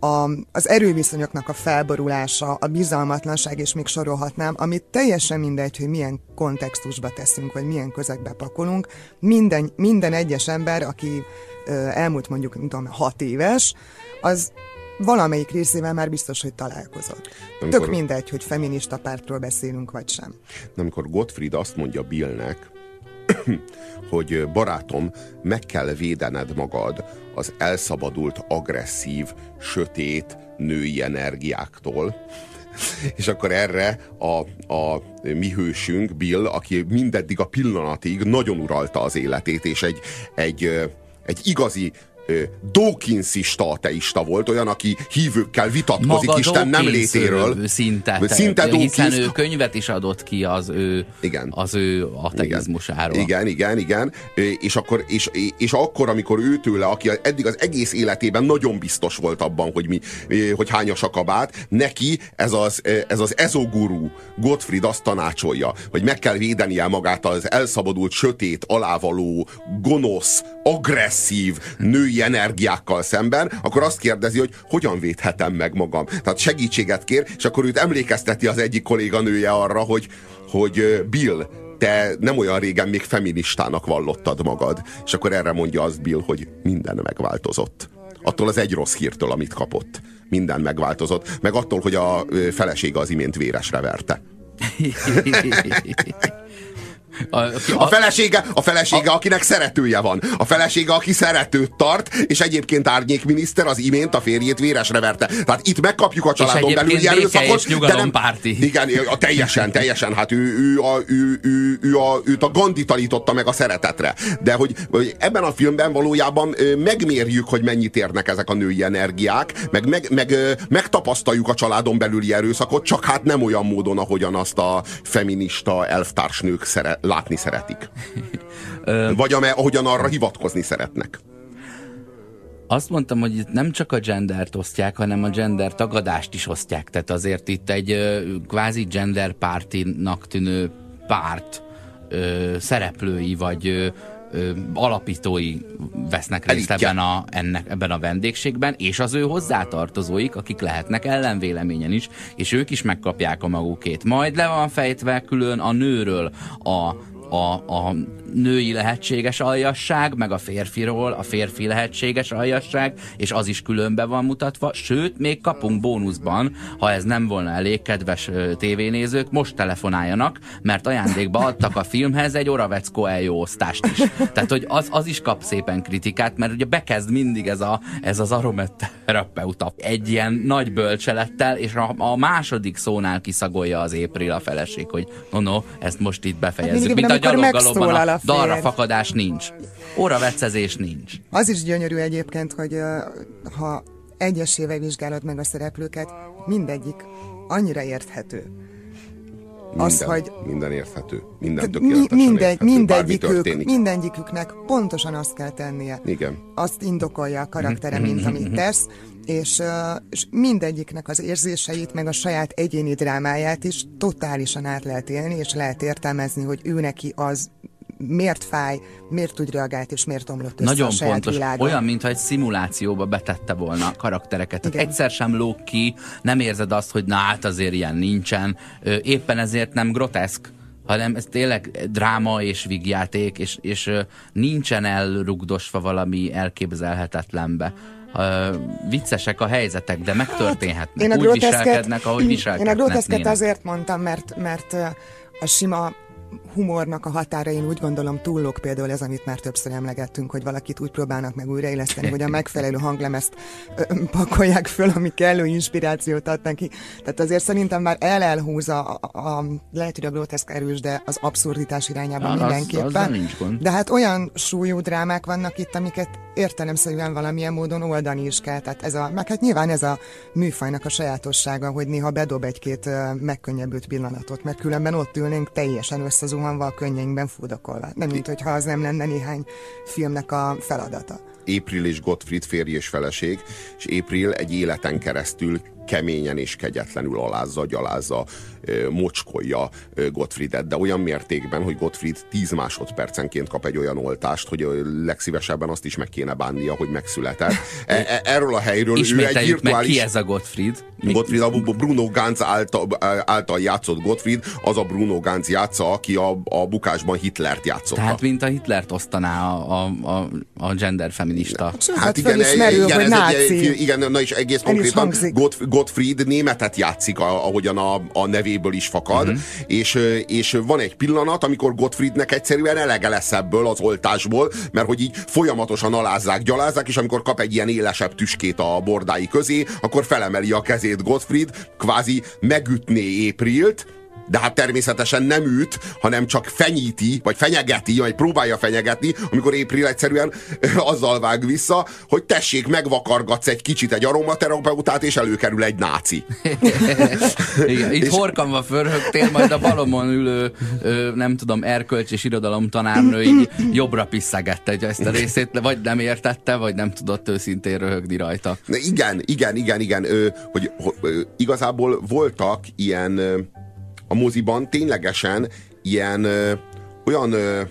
a, az erőviszonyoknak a felborulása, a bizalmatlanság, és még sorolhatnám, amit teljesen mindegy, hogy milyen kontextusba teszünk, vagy milyen közegbe pakolunk, minden, minden egyes ember, aki ö, elmúlt mondjuk, nem tudom, hat éves, az valamelyik részével már biztos, hogy találkozott. Amikor, Tök mindegy, hogy feminista pártról beszélünk, vagy sem. Amikor Gottfried azt mondja Billnek, hogy barátom, meg kell védened magad az elszabadult, agresszív, sötét női energiáktól. És akkor erre a, a mi hősünk, Bill, aki mindeddig a pillanatig nagyon uralta az életét, és egy, egy, egy igazi Dawkinsista ateista volt, olyan, aki hívőkkel vitatkozik Maga Isten Dawkins nem létéről. Szinte, szinte Dawkins. Hiszen ő könyvet is adott ki az ő, igen. Az ő ateizmusáról. Igen, igen, igen. És akkor, és, és akkor, amikor ő tőle, aki eddig az egész életében nagyon biztos volt abban, hogy, mi, hogy hányas a kabát, neki ez az, ez az ezoguru Gottfried azt tanácsolja, hogy meg kell védenie magát az elszabadult, sötét, alávaló, gonosz, agresszív női energiákkal szemben, akkor azt kérdezi, hogy hogyan védhetem meg magam. Tehát segítséget kér, és akkor őt emlékezteti az egyik kolléganője arra, hogy, hogy Bill, te nem olyan régen még feministának vallottad magad. És akkor erre mondja az Bill, hogy minden megváltozott. Attól az egy rossz hírtől, amit kapott. Minden megváltozott. Meg attól, hogy a felesége az imént véresre verte. A, a, a felesége, a felesége a, akinek szeretője van. A felesége, aki szeretőt tart, és egyébként árnyékminiszter az imént a férjét véresre verte. Tehát itt megkapjuk a családon belül erőszakot. De nem, párti. Igen, a, teljesen, teljesen. Hát ő, ő, a, ő, ő, ő a, őt a Gandhi tanította meg a szeretetre. De hogy, hogy ebben a filmben valójában megmérjük, hogy mennyit érnek ezek a női energiák, meg, meg, meg megtapasztaljuk a családon belüli erőszakot, csak hát nem olyan módon, ahogyan azt a feminista elvtársnők szeret, látni szeretik. Vagy amely, ahogyan arra hivatkozni szeretnek. Azt mondtam, hogy itt nem csak a gendert osztják, hanem a gender tagadást is osztják. Tehát azért itt egy kvázi gender pártinak tűnő párt ö, szereplői, vagy ö, ö, alapítói vesznek részt ebben a, ennek, ebben a vendégségben, és az ő hozzátartozóik, akik lehetnek ellenvéleményen is, és ők is megkapják a magukét. Majd le van fejtve külön a nőről a a, a női lehetséges aljasság, meg a férfiról a férfi lehetséges aljasság, és az is különbe van mutatva, sőt, még kapunk bónuszban, ha ez nem volna elég, kedves tévénézők, most telefonáljanak, mert ajándékba adtak a filmhez egy Oravecko eljó osztást is. Tehát, hogy az, az is kap szépen kritikát, mert ugye bekezd mindig ez, a, ez az aromaterapeuta egy ilyen nagy bölcselettel, és a, a második szónál kiszagolja az April a feleség, hogy no, no, ezt most itt befejezzük. Hát Mint a gyaloggalobban a dalra fakadás nincs. Óravecezés nincs. Az is gyönyörű egyébként, hogy ha egyesével vizsgálod meg a szereplőket, mindegyik annyira érthető. Minden, az, hogy minden érthető, minden tökéletesen mi, mindegy, érthető, mindegyikük, mindegyiküknek pontosan azt kell tennie. Igen. Azt indokolja a karaktere, mint amit tesz, és, és mindegyiknek az érzéseit, meg a saját egyéni drámáját is totálisan át lehet élni, és lehet értelmezni, hogy ő neki az miért fáj, miért úgy reagált, és miért omlott össze Nagyon a saját pontos. világon. Olyan, mintha egy szimulációba betette volna a karaktereket. Tehát egyszer sem lóg ki, nem érzed azt, hogy na hát azért ilyen nincsen. Éppen ezért nem groteszk hanem ez tényleg dráma és vigjáték, és, és nincsen elrugdosva valami elképzelhetetlenbe. Uh, viccesek a helyzetek, de megtörténhetnek. Hát, én a Úgy viselkednek, ahogy viselkednek. Én a groteszket azért mondtam, mert, mert a sima humornak a határain úgy gondolom túllók például ez, amit már többször emlegettünk, hogy valakit úgy próbálnak meg újraéleszteni, hogy a megfelelő hanglemezt pakolják föl, ami kellő inspirációt ad neki. Tehát azért szerintem már el elhúzza a, a, a lehet, hogy a groteszk erős, de az abszurditás irányában Na, mindenképpen. Az, az de hát olyan súlyú drámák vannak itt, amiket értelemszerűen valamilyen módon oldani is kell. Tehát ez a, meg hát nyilván ez a műfajnak a sajátossága, hogy néha bedob egy-két megkönnyebbült pillanatot, mert különben ott ülnénk teljesen összezuhanva a könnyeinkben fúdakolva. Nem mint hogyha az nem lenne néhány filmnek a feladata. April és Gottfried férj és feleség, és April egy életen keresztül keményen és kegyetlenül alázza, gyalázza, mocskolja Gottfriedet, de olyan mértékben, hogy Gottfried 10 másodpercenként kap egy olyan oltást, hogy legszívesebben azt is meg kéne bánnia, hogy megszületett. E, e, erről a helyről ő egy virtuális... meg, ki ez a Gottfried? Gottfried, a Bruno Ganz által, által játszott Gottfried, az a Bruno Ganz játsza, aki a, a bukásban Hitlert játszotta. Tehát, mint a Hitlert osztaná a, a, a gender feminista. Hát, hát igen, ismerül, igen, hogy náci. Egy, igen, na és egész konkrétan Gottfried németet játszik, ahogyan a, a nevéből is fakad, uh-huh. és, és van egy pillanat, amikor Gottfriednek egyszerűen elege lesz ebből az oltásból, mert hogy így folyamatosan alázzák, gyalázzák, és amikor kap egy ilyen élesebb tüskét a bordái közé, akkor felemeli a kezét Gottfried, kvázi megütné Éprilt, de hát természetesen nem üt, hanem csak fenyíti, vagy fenyegeti, vagy próbálja fenyegetni, amikor April egyszerűen azzal vág vissza, hogy tessék, megvakargatsz egy kicsit egy aromaterapeutát, és előkerül egy náci. Igen, itt és... horkanva förhögtél, majd a balomon ülő, nem tudom, erkölcs és irodalom tanárnő így jobbra piszegette ezt a részét, vagy nem értette, vagy nem tudott őszintén röhögni rajta. Igen, igen, igen, igen, hogy, hogy igazából voltak ilyen a moziban ténylegesen ilyen ö, olyan ö,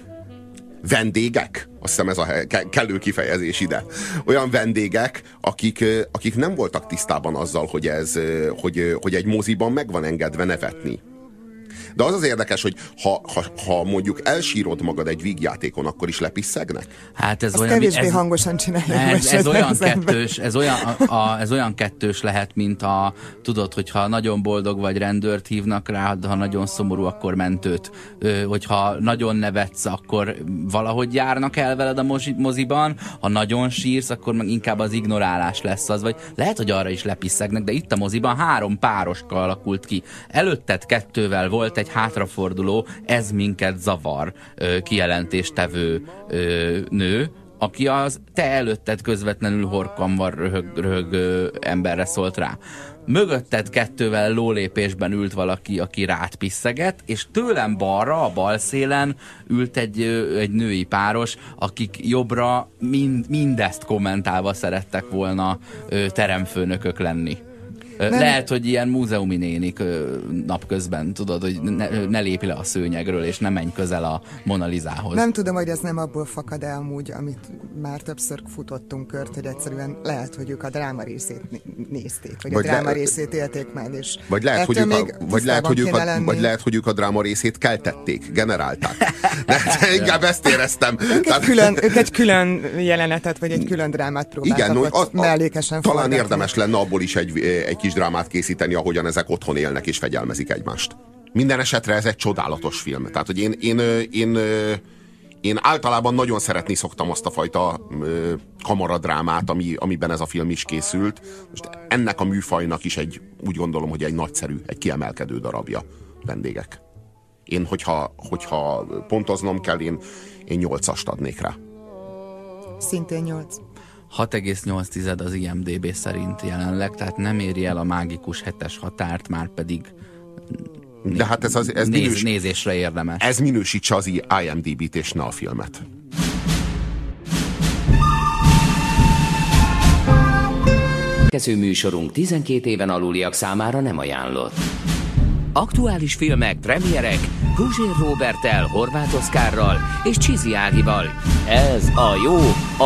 vendégek, azt hiszem ez a kellő kifejezés ide, olyan vendégek, akik, akik nem voltak tisztában azzal, hogy, ez, hogy, hogy egy moziban meg van engedve nevetni. De az az érdekes, hogy ha, ha, ha mondjuk elsírod magad egy vígjátékon, akkor is lepisszegnek? Hát ez Azt olyan... kevésbé ez, hangosan csinálják. Ez, ez olyan kettős, ez olyan, a, a, ez olyan kettős lehet, mint a, tudod, hogyha nagyon boldog vagy rendőrt hívnak rá, de ha nagyon szomorú, akkor mentőt. Ö, hogyha nagyon nevetsz, akkor valahogy járnak el veled a moziban, ha nagyon sírsz, akkor meg inkább az ignorálás lesz az, vagy lehet, hogy arra is lepiszegnek, de itt a moziban három pároska alakult ki. Előtted kettővel volt egy hátraforduló, ez minket zavar kijelentéstevő nő, aki az te előtted közvetlenül horkamban röhög, röhög emberre szólt rá. Mögötted kettővel lólépésben ült valaki, aki rád piszeget, és tőlem balra, a bal szélen ült egy, egy női páros, akik jobbra mind, mindezt kommentálva szerettek volna teremfőnökök lenni. Nem. Lehet, hogy ilyen múzeumi nénik napközben, tudod, hogy ne, ne lépj le a szőnyegről, és ne menj közel a Monalizához. Nem tudom, hogy ez nem abból fakad el amúgy, amit már többször futottunk kört, hogy egyszerűen lehet, hogy ők a dráma részét nézték, vagy, vagy a dráma le... részét élték meg, és vagy lehet, hogy ők a, vagy, lehet, hogy ők a, vagy lehet, hogy ők a dráma részét keltették, generálták. De inkább ezt éreztem. Ők, egy külön, ők egy külön jelenetet, vagy egy külön drámát próbáltak Igen, no, a, a, mellékesen Talán forgatni. érdemes lenne abból is egy, egy kis drámát készíteni, ahogyan ezek otthon élnek és fegyelmezik egymást. Minden esetre ez egy csodálatos film. Tehát, hogy én, én, én, én általában nagyon szeretni szoktam azt a fajta kamaradrámát, ami, amiben ez a film is készült. Most ennek a műfajnak is egy, úgy gondolom, hogy egy nagyszerű, egy kiemelkedő darabja vendégek. Én, hogyha, hogyha pontoznom kell, én, én nyolcast adnék rá. Szintén nyolc. 6,8 az IMDB szerint jelenleg, tehát nem éri el a mágikus hetes határt, már pedig de hát ez, az, ez néz, minős, nézésre érdemes. Ez minősítse az IMDB-t és ne a filmet. Kező műsorunk 12 éven aluliak számára nem ajánlott. Aktuális filmek, premierek, Guzsér Robertel, Horváth Oszkárral és Csizi Ágival. Ez a jó,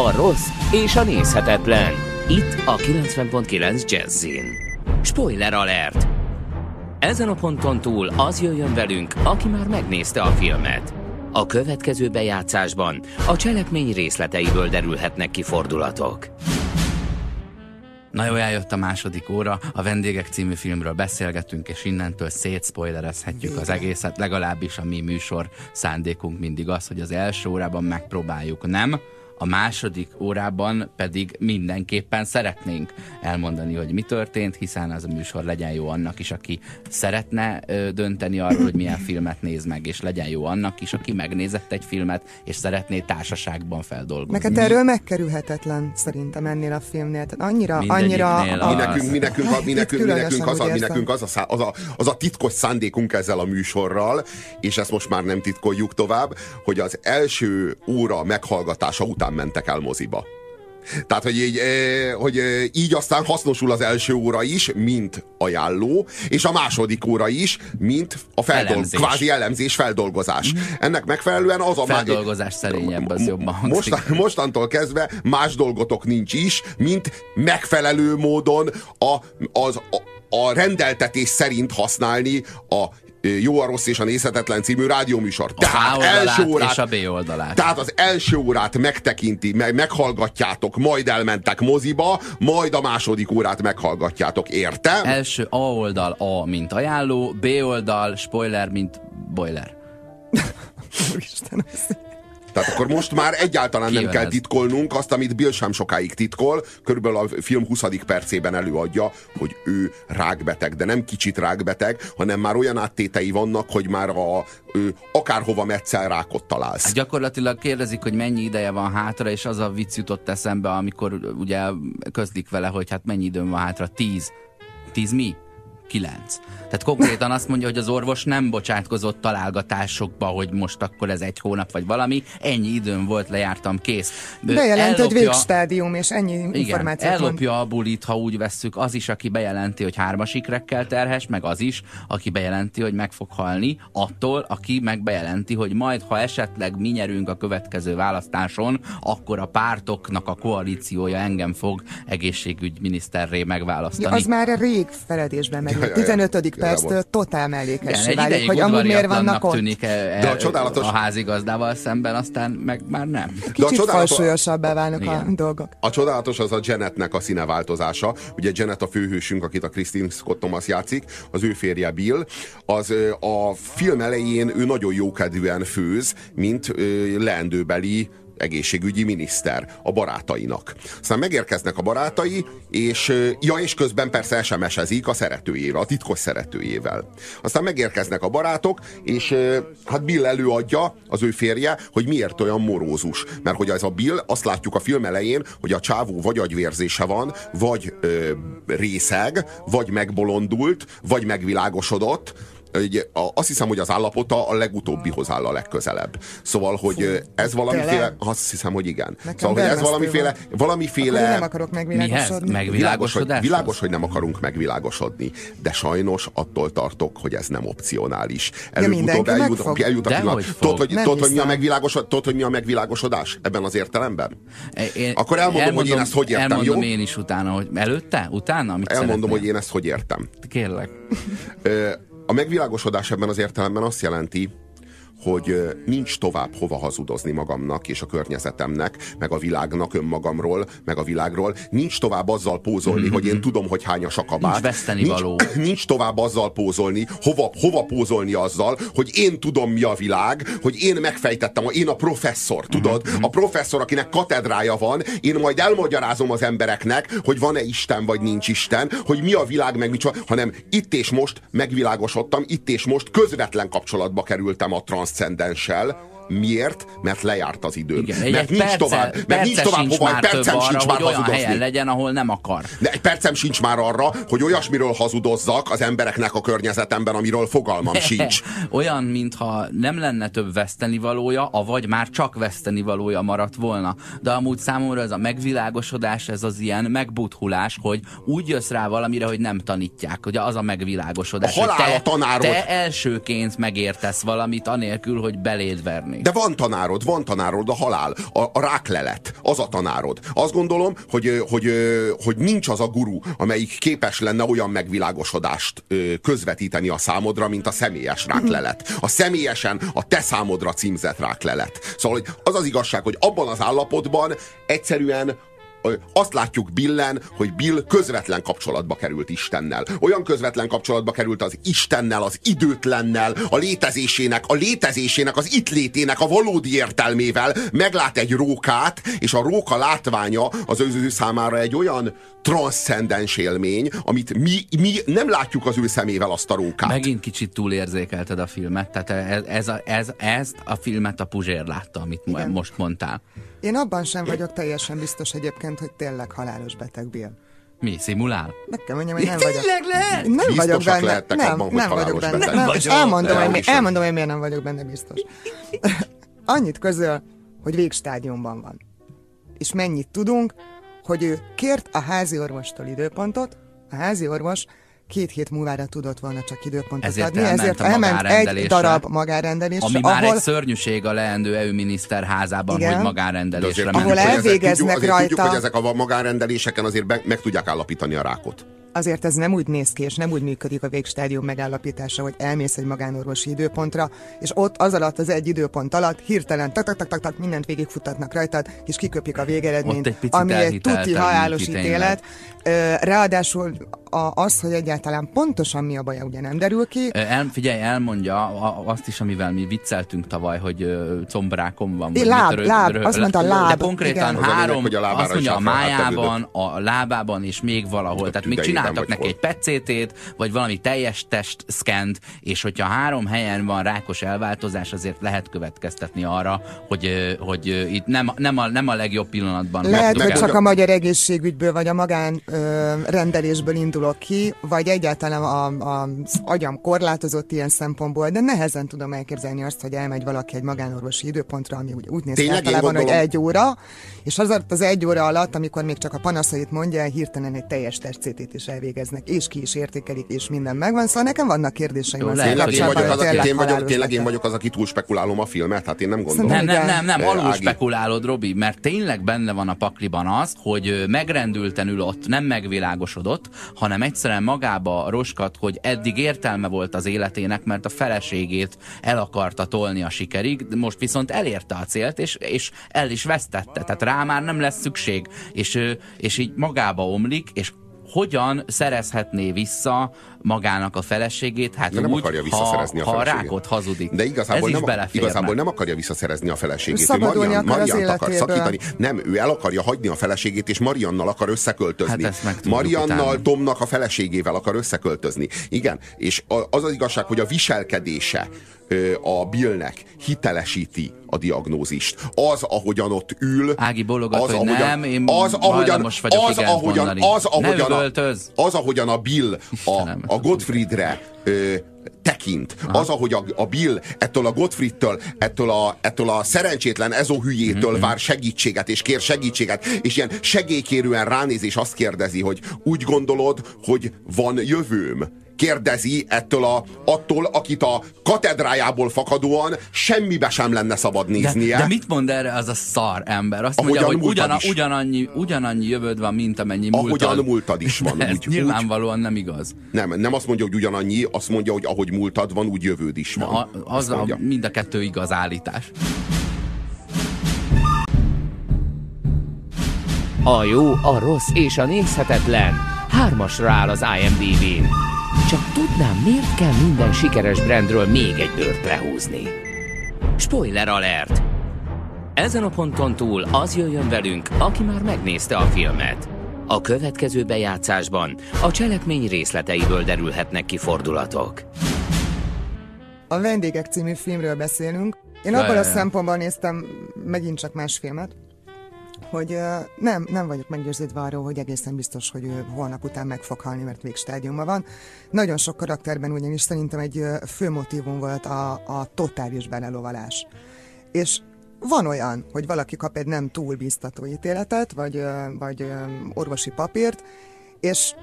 a rossz és a nézhetetlen. Itt a 90.9 Jazzin. Spoiler alert! Ezen a ponton túl az jöjjön velünk, aki már megnézte a filmet. A következő bejátszásban a cselekmény részleteiből derülhetnek ki fordulatok. Na jó, eljött a második óra, a Vendégek című filmről beszélgetünk, és innentől szétszpoilerezhetjük az egészet, legalábbis a mi műsor szándékunk mindig az, hogy az első órában megpróbáljuk nem, a második órában pedig mindenképpen szeretnénk elmondani, hogy mi történt, hiszen az a műsor legyen jó annak is, aki szeretne ö, dönteni arról, hogy milyen filmet néz meg, és legyen jó annak is, aki megnézett egy filmet, és szeretné társaságban feldolgozni. Meg hát erről megkerülhetetlen szerintem ennél a filmnél. Tehát annyira, annyira... A... Mi nekünk, mi nekünk, a, mi nekünk, mi nekünk, az, a, mi nekünk az, a, az, a, az a titkos szándékunk ezzel a műsorral, és ezt most már nem titkoljuk tovább, hogy az első óra meghallgatása után mentek el moziba. Tehát, hogy így, hogy így aztán hasznosul az első óra is, mint ajánló, és a második óra is, mint a feldolg- elemzés. kvázi elemzés, feldolgozás. Mm. Ennek megfelelően az a... Feldolgozás szerényebb, az jobban Mostan, mostantól kezdve más dolgotok nincs is, mint megfelelő módon a, az, a, a rendeltetés szerint használni a jó, a rossz és a nézhetetlen című rádióműsor. A tehát első órát, és a B oldalát. Tehát az első órát megtekinti, meg, meghallgatjátok, majd elmentek moziba, majd a második órát meghallgatjátok, értem? Első A oldal A, mint ajánló, B oldal, spoiler, mint boiler. Isten, tehát akkor most már egyáltalán nem kell titkolnunk azt, amit Bill sem sokáig titkol, körülbelül a film 20. percében előadja, hogy ő rákbeteg, de nem kicsit rákbeteg, hanem már olyan áttétei vannak, hogy már a, ő akárhova metszel rákot találsz. Hát gyakorlatilag kérdezik, hogy mennyi ideje van hátra, és az a vicc jutott eszembe, amikor ugye közlik vele, hogy hát mennyi időm van hátra, tíz. Tíz mi? Kilenc. Tehát konkrétan azt mondja, hogy az orvos nem bocsátkozott találgatásokba, hogy most akkor ez egy hónap vagy valami. Ennyi időm volt, lejártam, kész. Bejelent egy végstádium, és ennyi igen, információ. ellopja a bulit, ha úgy vesszük, az is, aki bejelenti, hogy hármas ikrekkel terhes, meg az is, aki bejelenti, hogy meg fog halni, attól, aki meg bejelenti, hogy majd, ha esetleg mi nyerünk a következő választáson, akkor a pártoknak a koalíciója engem fog egészségügyminiszterré megválasztani. Ja, az már rég feledésben meg. 15 perctől totál mellékessé válik, hogy amúgy miért vannak ott. tűnik e, De a, csodálatos... a házigazdával szemben, aztán meg már nem. Kicsit De a csodálatos... falsúlyosabbá válnak Igen. a dolgok. A csodálatos az a Janetnek a színeváltozása. Ugye Janet a főhősünk, akit a Christine Scott Thomas játszik, az ő férje Bill. Az a film elején ő nagyon jókedvűen főz, mint leendőbeli egészségügyi miniszter a barátainak. Aztán megérkeznek a barátai, és, ja, és közben persze SMS-ezik a szeretőjével, a titkos szeretőjével. Aztán megérkeznek a barátok, és hát Bill előadja, az ő férje, hogy miért olyan morózus. Mert hogy ez a Bill, azt látjuk a film elején, hogy a csávó vagy agyvérzése van, vagy ö, részeg, vagy megbolondult, vagy megvilágosodott, egy, a, azt hiszem, hogy az állapota a legutóbbihoz áll a legközelebb. Szóval, hogy Fú, ez valamiféle, azt hiszem, hogy igen. Nekem szóval, hogy ez valamiféle, valamiféle... Akkor nem akarok megvilágosodni. Világos, hogy, világos, hogy nem akarunk megvilágosodni, de sajnos attól tartok, hogy ez nem opcionális. Előbb-utóbb eljut, eljut a pillanat. Tudod, hogy, tudod, hogy mi a megvilágosod, tudod, hogy mi a megvilágosodás ebben az értelemben? Én, Akkor elmondom, elmondom, hogy én ezt hogy értem, elmondom jó? én is utána, hogy előtte? Utána? Amit elmondom, szeretnél? hogy én ezt hogy értem. Kérlek. A megvilágosodás ebben az értelemben azt jelenti, hogy nincs tovább hova hazudozni magamnak és a környezetemnek, meg a világnak önmagamról, meg a világról. Nincs tovább azzal pózolni, hogy én tudom, hogy hányas a kabát. Nincs veszteni való. Nincs, nincs tovább azzal pózolni, hova, hova pózolni azzal, hogy én tudom, mi a világ, hogy én megfejtettem, én a professzor, tudod? Mm-hmm. A professzor, akinek katedrája van, én majd elmagyarázom az embereknek, hogy van-e Isten, vagy nincs Isten, hogy mi a világ, meg micsoda, hanem itt és most megvilágosodtam, itt és most közvetlen kapcsolatba kerültem a transz transzcendenssel, Miért? Mert lejárt az idő. Igen, mert nincs perce, tovább, mert nincs tovább hova, egy percem arra, sincs már hogy olyan helyen legyen, ahol nem akar. De egy percem sincs már arra, hogy olyasmiről hazudozzak az embereknek a környezetemben, amiről fogalmam sincs. olyan, mintha nem lenne több vesztenivalója, avagy már csak vesztenivalója maradt volna. De amúgy számomra ez a megvilágosodás, ez az ilyen megbuthulás, hogy úgy jössz rá valamire, hogy nem tanítják, hogy az a megvilágosodás. A halál a tanárod. Te elsőként megértesz valamit, anélkül, hogy beléd verni tanulni. De van tanárod, van tanárod, a halál, a, a ráklelet, az a tanárod. Azt gondolom, hogy, hogy, hogy nincs az a guru, amelyik képes lenne olyan megvilágosodást közvetíteni a számodra, mint a személyes ráklelet. A személyesen a te számodra címzett ráklelet. Szóval az az igazság, hogy abban az állapotban egyszerűen azt látjuk Billen, hogy Bill közvetlen kapcsolatba került Istennel. Olyan közvetlen kapcsolatba került az Istennel, az időtlennel, a létezésének, a létezésének, az itt létének a valódi értelmével. Meglát egy rókát, és a róka látványa az ő számára egy olyan transzcendens élmény, amit mi, mi nem látjuk az ő szemével azt a rókát. Megint kicsit túlérzékelted a filmet, tehát ez, ez, a, ez, ezt a filmet a Puzsér látta, amit Igen. most mondtál. Én abban sem vagyok teljesen biztos egyébként, hogy tényleg halálos beteg Bill. Mi, szimulál? Meg kell mondjam, hogy nem vagyok. Tényleg lehet? Nem vagyok benne. Nem, abban, nem vagyok benne. Nem, nem, és elmondom, hogy, mi, elmondom, hogy miért nem vagyok benne biztos. Annyit közöl, hogy végstádiumban van és mennyit tudunk, hogy ő kért a házi orvostól időpontot, a házi orvos két hét múlvára tudott volna csak időpontot Ezért adni, ezért a elment egy darab magárendelésre, Ami már ahol, egy szörnyűség a leendő EU miniszter házában, Igen. hogy De magárendelésre ment. Ahol tudjuk, hogy ezek- elvégeznek tudjuk, azért tudjuk, rajta- hogy ezek a magánrendeléseken azért meg tudják állapítani a rákot. azért ez nem úgy néz ki, és nem úgy működik a végstádium megállapítása, hogy elmész egy magánorvosi időpontra, és ott az alatt az egy időpont alatt hirtelen tak tak tak tak, tak mindent végigfutatnak rajtad, és kiköpik a Ott végeredményt, egy ami egy tuti halálos ítélet. Ráadásul a, az, hogy egyáltalán pontosan mi a baja, ugye nem derül ki. El, figyelj, elmondja azt is, amivel mi vicceltünk tavaly, hogy combrákom van. vagy Láb, mit, rö- láb, rö- azt mondta, de láb, konkrétan igen. Három, hogy a lábára azt mondja, a májában, a lábában és még valahol. Tehát még csináltak neki hol. egy PET-CT-t, vagy valami teljes test szkent, és hogyha három helyen van rákos elváltozás, azért lehet következtetni arra, hogy, hogy itt nem, nem, a, nem a legjobb pillanatban Lehet, hogy el. csak a magyar egészségügyből, vagy a magán ö, rendelésből indulok ki, vagy egyáltalán a, a, az agyam korlátozott ilyen szempontból, de nehezen tudom elképzelni azt, hogy elmegy valaki egy magánorvosi időpontra, ami úgy, úgy néz ki Tényleg, általában, hogy egy óra, és az az egy óra alatt, amikor még csak a panaszait mondja, hirtelen egy teljes testcétét is elvégeznek, és ki is értékelik, és minden megvan. Szóval nekem vannak kérdéseim az Tényleg én vagyok, az, aki, én, vagyok, tényleg én vagyok az, aki túl spekulálom a filmet, hát én nem gondolom. Nem, nem, nem, nem, alul Ági. spekulálod, Robi, mert tényleg benne van a pakliban az, hogy megrendülten ül ott, nem megvilágosodott, hanem egyszerűen magába roskat, hogy eddig értelme volt az életének, mert a feleségét el akarta tolni a sikerig, most viszont elérte a célt, és, és el is vesztette, tehát rá már nem lesz szükség, és, és így magába omlik, és hogyan szerezhetné vissza magának a feleségét? Hát De nem úgy, akarja ha, visszaszerezni a ha a feleségét. rákot hazudik. De igazából, Ez nem, igazából nem akarja visszaszerezni a feleségét. Ő Szabadulni Marian, akar az Mariant akar szakítani. Nem, ő el akarja hagyni a feleségét, és Mariannal akar összeköltözni. Hát Mariannal utána. Tomnak a feleségével akar összeköltözni. Igen, és a- az az igazság, hogy a viselkedése a Billnek hitelesíti a diagnózist. Az, ahogyan ott ül, Ági bologat, az, hogy ahogyan, nem, én az, ahogyan, hajlamos vagyok az, ahogyan, az, Ne ahogyan, a, az, ahogyan a Bill a. a Gottfriedre ö, tekint, az, ahogy a, a Bill ettől a Gottfriedtől, ettől a, ettől a szerencsétlen ezóhülyétől Mhm. vár segítséget, és kér segítséget, és ilyen segélykérően ránéz, és azt kérdezi, hogy úgy gondolod, hogy van jövőm? Kérdezi ettől a, attól, akit a katedrájából fakadóan semmibe sem lenne szabad néznie. De, de mit mond erre az a szar ember? Azt Ahogyan mondja, hogy múltad ugyana, is. ugyanannyi, ugyanannyi jövőd van, mint amennyi Ahogyan múltad. múltad is van. Ez Úgy, úgy, nyilvánvalóan nem igaz. nem, nem azt mondja, hogy ugyanannyi, azt mondja, hogy ahogy múltad van, úgy jövőd is van. A, az a, mind a kettő igaz állítás. A jó, a rossz és a nézhetetlen hármasra áll az IMDb-n. Csak tudnám, miért kell minden sikeres brandről még egy bőrt lehúzni. Spoiler alert! Ezen a ponton túl az jöjjön velünk, aki már megnézte a filmet. A következő bejátszásban a cselekmény részleteiből derülhetnek ki fordulatok. A Vendégek című filmről beszélünk. Én abban a szempontból néztem megint csak más filmet, hogy ö, nem, nem vagyok meggyőződve arról, hogy egészen biztos, hogy ő holnap után meg fog halni, mert végstádiumban van. Nagyon sok karakterben ugyanis szerintem egy fő motivum volt a, a totális belelovalás. És van olyan, hogy valaki kap egy nem túl biztató ítéletet, vagy, vagy orvosi papírt, és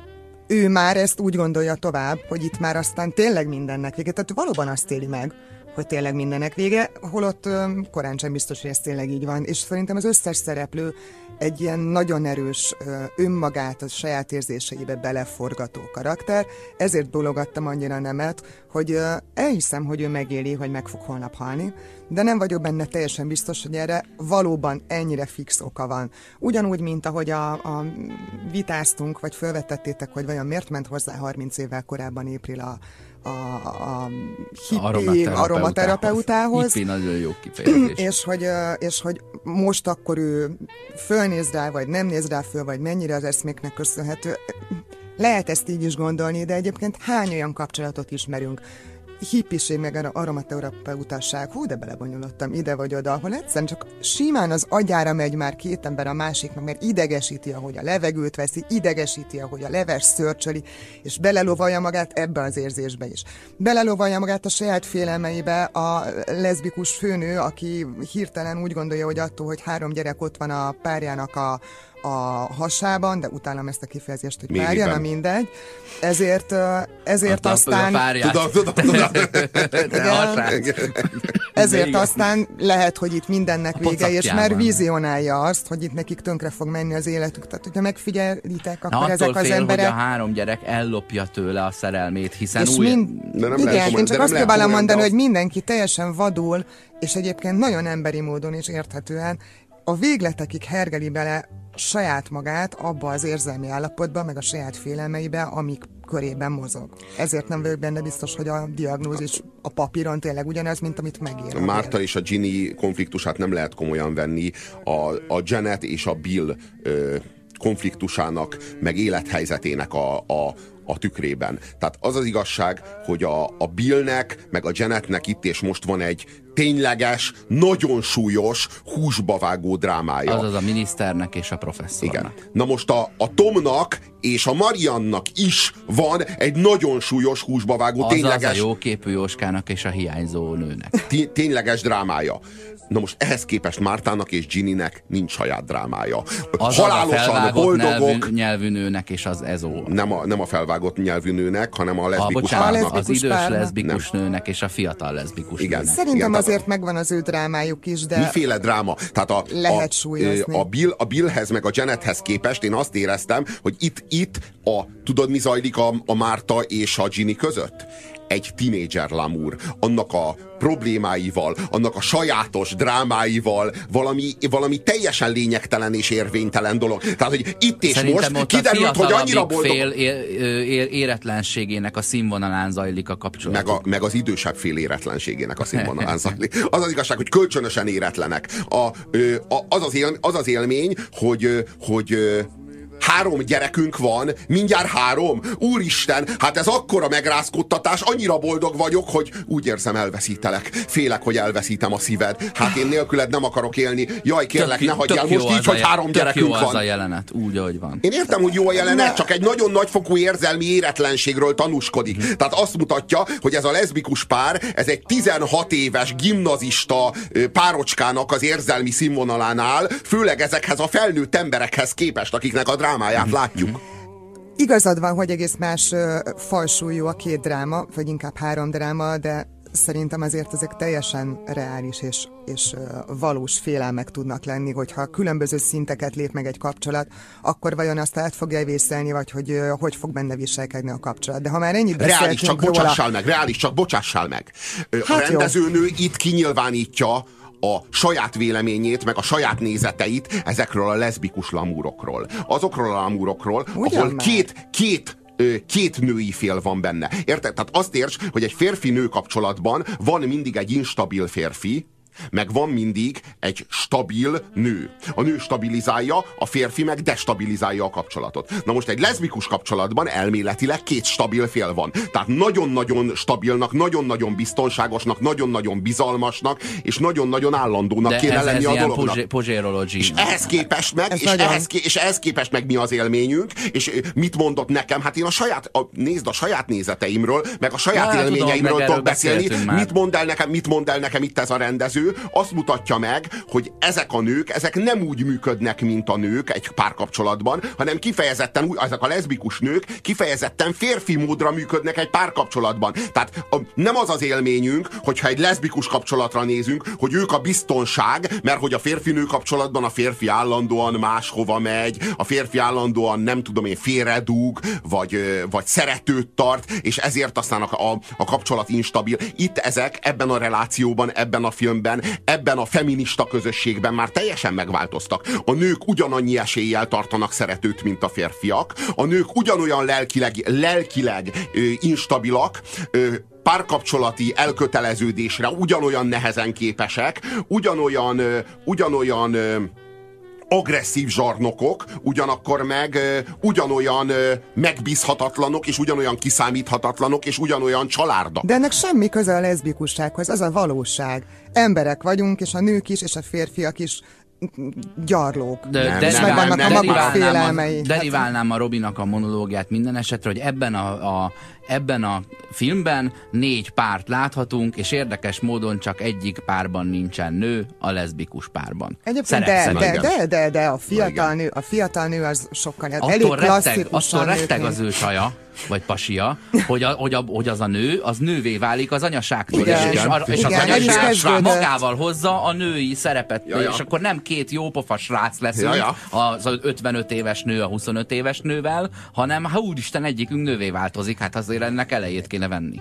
ő már ezt úgy gondolja tovább, hogy itt már aztán tényleg mindennek vége. Tehát valóban azt éli meg, hogy tényleg mindennek vége, holott korán sem biztos, hogy ez tényleg így van. És szerintem az összes szereplő egy ilyen nagyon erős ö, önmagát a saját érzéseibe beleforgató karakter, ezért bologattam annyira nemet, hogy ö, elhiszem, hogy ő megéli, hogy meg fog holnap halni, de nem vagyok benne teljesen biztos, hogy erre valóban ennyire fix oka van. Ugyanúgy, mint ahogy a, a vitáztunk, vagy felvetettétek, hogy vajon miért ment hozzá 30 évvel korábban April a, a, a hippi aromaterapeutához, Hippi nagyon jó kifejezés. és hogy, és hogy most akkor ő fölnéz rá, vagy nem néz rá föl, vagy mennyire az eszméknek köszönhető. Lehet ezt így is gondolni, de egyébként hány olyan kapcsolatot ismerünk, hippiség, meg aromaterapeutasság, hú, de belebonyolottam ide vagy oda, ahol egyszerűen csak simán az agyára megy már két ember a másiknak, mert idegesíti, ahogy a levegőt veszi, idegesíti, ahogy a leves szörcsöli, és belelovalja magát ebbe az érzésbe is. Belelovalja magát a saját félelmeibe a leszbikus főnő, aki hirtelen úgy gondolja, hogy attól, hogy három gyerek ott van a párjának a, a hasában, de utálom ezt a kifejezést, hogy párja, na mindegy. Ezért, ezért Hát, aztán... Tudom, tudom, tudom. Ezért aztán lehet, hogy itt mindennek A vége, és már vizionálja azt, hogy itt nekik tönkre fog menni az életük. Tehát, hogyha megfigyelitek, Na, akkor attól ezek az fél, emberek... hogy a három gyerek ellopja tőle a szerelmét, hiszen És új... mind, De nem lehet igen, komolyan- én csak nem azt lehet próbálom mondani, hogy mindenki teljesen vadul, és egyébként nagyon emberi módon és érthetően a végletekig hergeli bele saját magát abba az érzelmi állapotba, meg a saját félelmeibe, amik körében mozog. Ezért nem vagyok benne biztos, hogy a diagnózis a papíron tényleg ugyanaz, mint amit megír. Márta és a Ginny konfliktusát nem lehet komolyan venni. A, a Janet és a Bill ö, konfliktusának, meg élethelyzetének a, a, a tükrében. Tehát az az igazság, hogy a, a Billnek, meg a Janetnek itt és most van egy tényleges, nagyon súlyos, húsba vágó drámája. Azaz a miniszternek és a professzornak. Igen. Na most a, a Tomnak és a Mariannak is van egy nagyon súlyos húsba vágó, Azaz tényleges, a jóképű Jóskának és a hiányzó nőnek. té- tényleges drámája. Na most ehhez képest Mártának és Ginnynek nincs saját drámája. Azaz Halálosan a felvágott boldogok, nyelvű, nyelvű nőnek és az ezó. nem a, nem a felvágott nyelvű nőnek, hanem a A, leszbikus bocsánat, A párnak. az idős leszbikus nőnek és a fiatal leszbikus Igen. nőnek. Szerintem Igen, tehát- azért megvan az ő drámájuk is, de Miféle dráma? Tehát a, Lehet a. A, Bill, a Billhez meg a Janethez képest én azt éreztem, hogy itt, itt a, tudod mi zajlik a, a Márta és a Ginny között? Egy tínédzser lamúr, annak a problémáival, annak a sajátos drámáival, valami, valami teljesen lényegtelen és érvénytelen dolog. Tehát, hogy itt és Szerintem most kiderült, hogy annyira boldog... fél éretlenségének a színvonalán zajlik a kapcsolat. meg, a, meg az idősebb fél éretlenségének a színvonalán zajlik. Az az igazság, hogy kölcsönösen éretlenek. A, a, az, az, él, az az élmény, hogy, hogy Három gyerekünk van, mindjárt három. Úristen, hát ez akkora megrázkodtatás, annyira boldog vagyok, hogy úgy érzem elveszítelek. Félek, hogy elveszítem a szíved. Hát én nélküled nem akarok élni. Jaj, kérlek, Tök- ne hagyjál most így, az hogy három gyerekünk jó az van. a jelenet, úgy, ahogy van. Én értem, hogy jó a jelenet, csak egy nagyon nagyfokú érzelmi éretlenségről tanúskodik. Mhm. Tehát azt mutatja, hogy ez a leszbikus pár, ez egy 16 éves gimnazista párocskának az érzelmi színvonalán áll, főleg ezekhez a felnőtt emberekhez képest, akiknek a drámáját Mhm. látjuk. igazad van, hogy egész más ö, falsúlyú a két dráma, vagy inkább három dráma, de szerintem azért ezek teljesen reális és, és valós félelmek tudnak lenni, hogyha különböző szinteket lép meg egy kapcsolat, akkor vajon azt át fogja vészelni, vagy hogy hogy fog benne viselkedni a kapcsolat. De ha már ennyit Reális, csak róla, bocsássál meg, reális, csak bocsássál meg. Ö, A Hát jó. rendezőnő itt kinyilvánítja a saját véleményét, meg a saját nézeteit ezekről a leszbikus lamúrokról. Azokról a lamúrokról, Ugyan ahol már. két, két két női fél van benne. Érted? Tehát azt érts, hogy egy férfi-nő kapcsolatban van mindig egy instabil férfi, meg van mindig egy stabil nő. A nő stabilizálja, a férfi meg destabilizálja a kapcsolatot. Na most egy leszbikus kapcsolatban elméletileg két stabil fél van. Tehát nagyon-nagyon stabilnak, nagyon-nagyon biztonságosnak, nagyon-nagyon bizalmasnak, és nagyon-nagyon állandónak De kéne ez, lenni ez a ilyen dolognak. pozsé-. És ehhez képest meg, Ez és nagyon- ehhez, ké- és ehhez képest meg mi az élményünk, és mit mondott nekem? Hát én a saját, a, nézd a saját nézeteimről, meg a saját tudom, élményeimről tudok beszélni. Mit mond, el nekem, mit mond el nekem itt ez a rendező? Azt mutatja meg, hogy ezek a nők, ezek nem úgy működnek, mint a nők egy párkapcsolatban, hanem kifejezetten, úgy, ezek a leszbikus nők kifejezetten férfi módra működnek egy párkapcsolatban. Tehát a, nem az az élményünk, hogyha egy leszbikus kapcsolatra nézünk, hogy ők a biztonság, mert hogy a férfi-nő kapcsolatban a férfi állandóan máshova megy, a férfi állandóan nem tudom én félredúg, vagy, vagy szeretőt tart, és ezért aztán a, a, a kapcsolat instabil. Itt ezek ebben a relációban, ebben a filmben, ebben a feminista közösségben már teljesen megváltoztak. A nők ugyanannyi eséllyel tartanak szeretőt, mint a férfiak. A nők ugyanolyan lelkileg, lelkileg ö, instabilak, ö, párkapcsolati elköteleződésre ugyanolyan nehezen képesek, ugyanolyan, ö, ugyanolyan ö, agresszív zsarnokok, ugyanakkor meg ö, ugyanolyan ö, megbízhatatlanok, és ugyanolyan kiszámíthatatlanok, és ugyanolyan csalárdak. De ennek semmi köze a leszbikussághoz, az a valóság. Emberek vagyunk, és a nők is, és a férfiak is gyarlók. De, Nem, de nem, meg vannak nem, a maguk deriválnám félelmei. Hát- deriválnám a Robinak a monológiát minden esetre, hogy ebben a, a, ebben a filmben négy párt láthatunk, és érdekes módon csak egyik párban nincsen nő, a leszbikus párban. Egyébként de, de, de, de, de, a fiatal nő, a fiatal nő az sokkal elég attól retteg, klasszikusan attól retteg nőknél. az ő saja, vagy pasia, hogy, a, hogy, a, hogy az a nő, az nővé válik az anyaságtól, Igen. és, és, a, és az Igen, is anyaság magával hozza a női szerepet, Ja, ja. és akkor nem két jópofa srác leszünk, Ja, az 55 éves nő a 25 éves nővel, hanem ha úristen egyikünk nővé változik, hát azért ennek elejét kéne venni.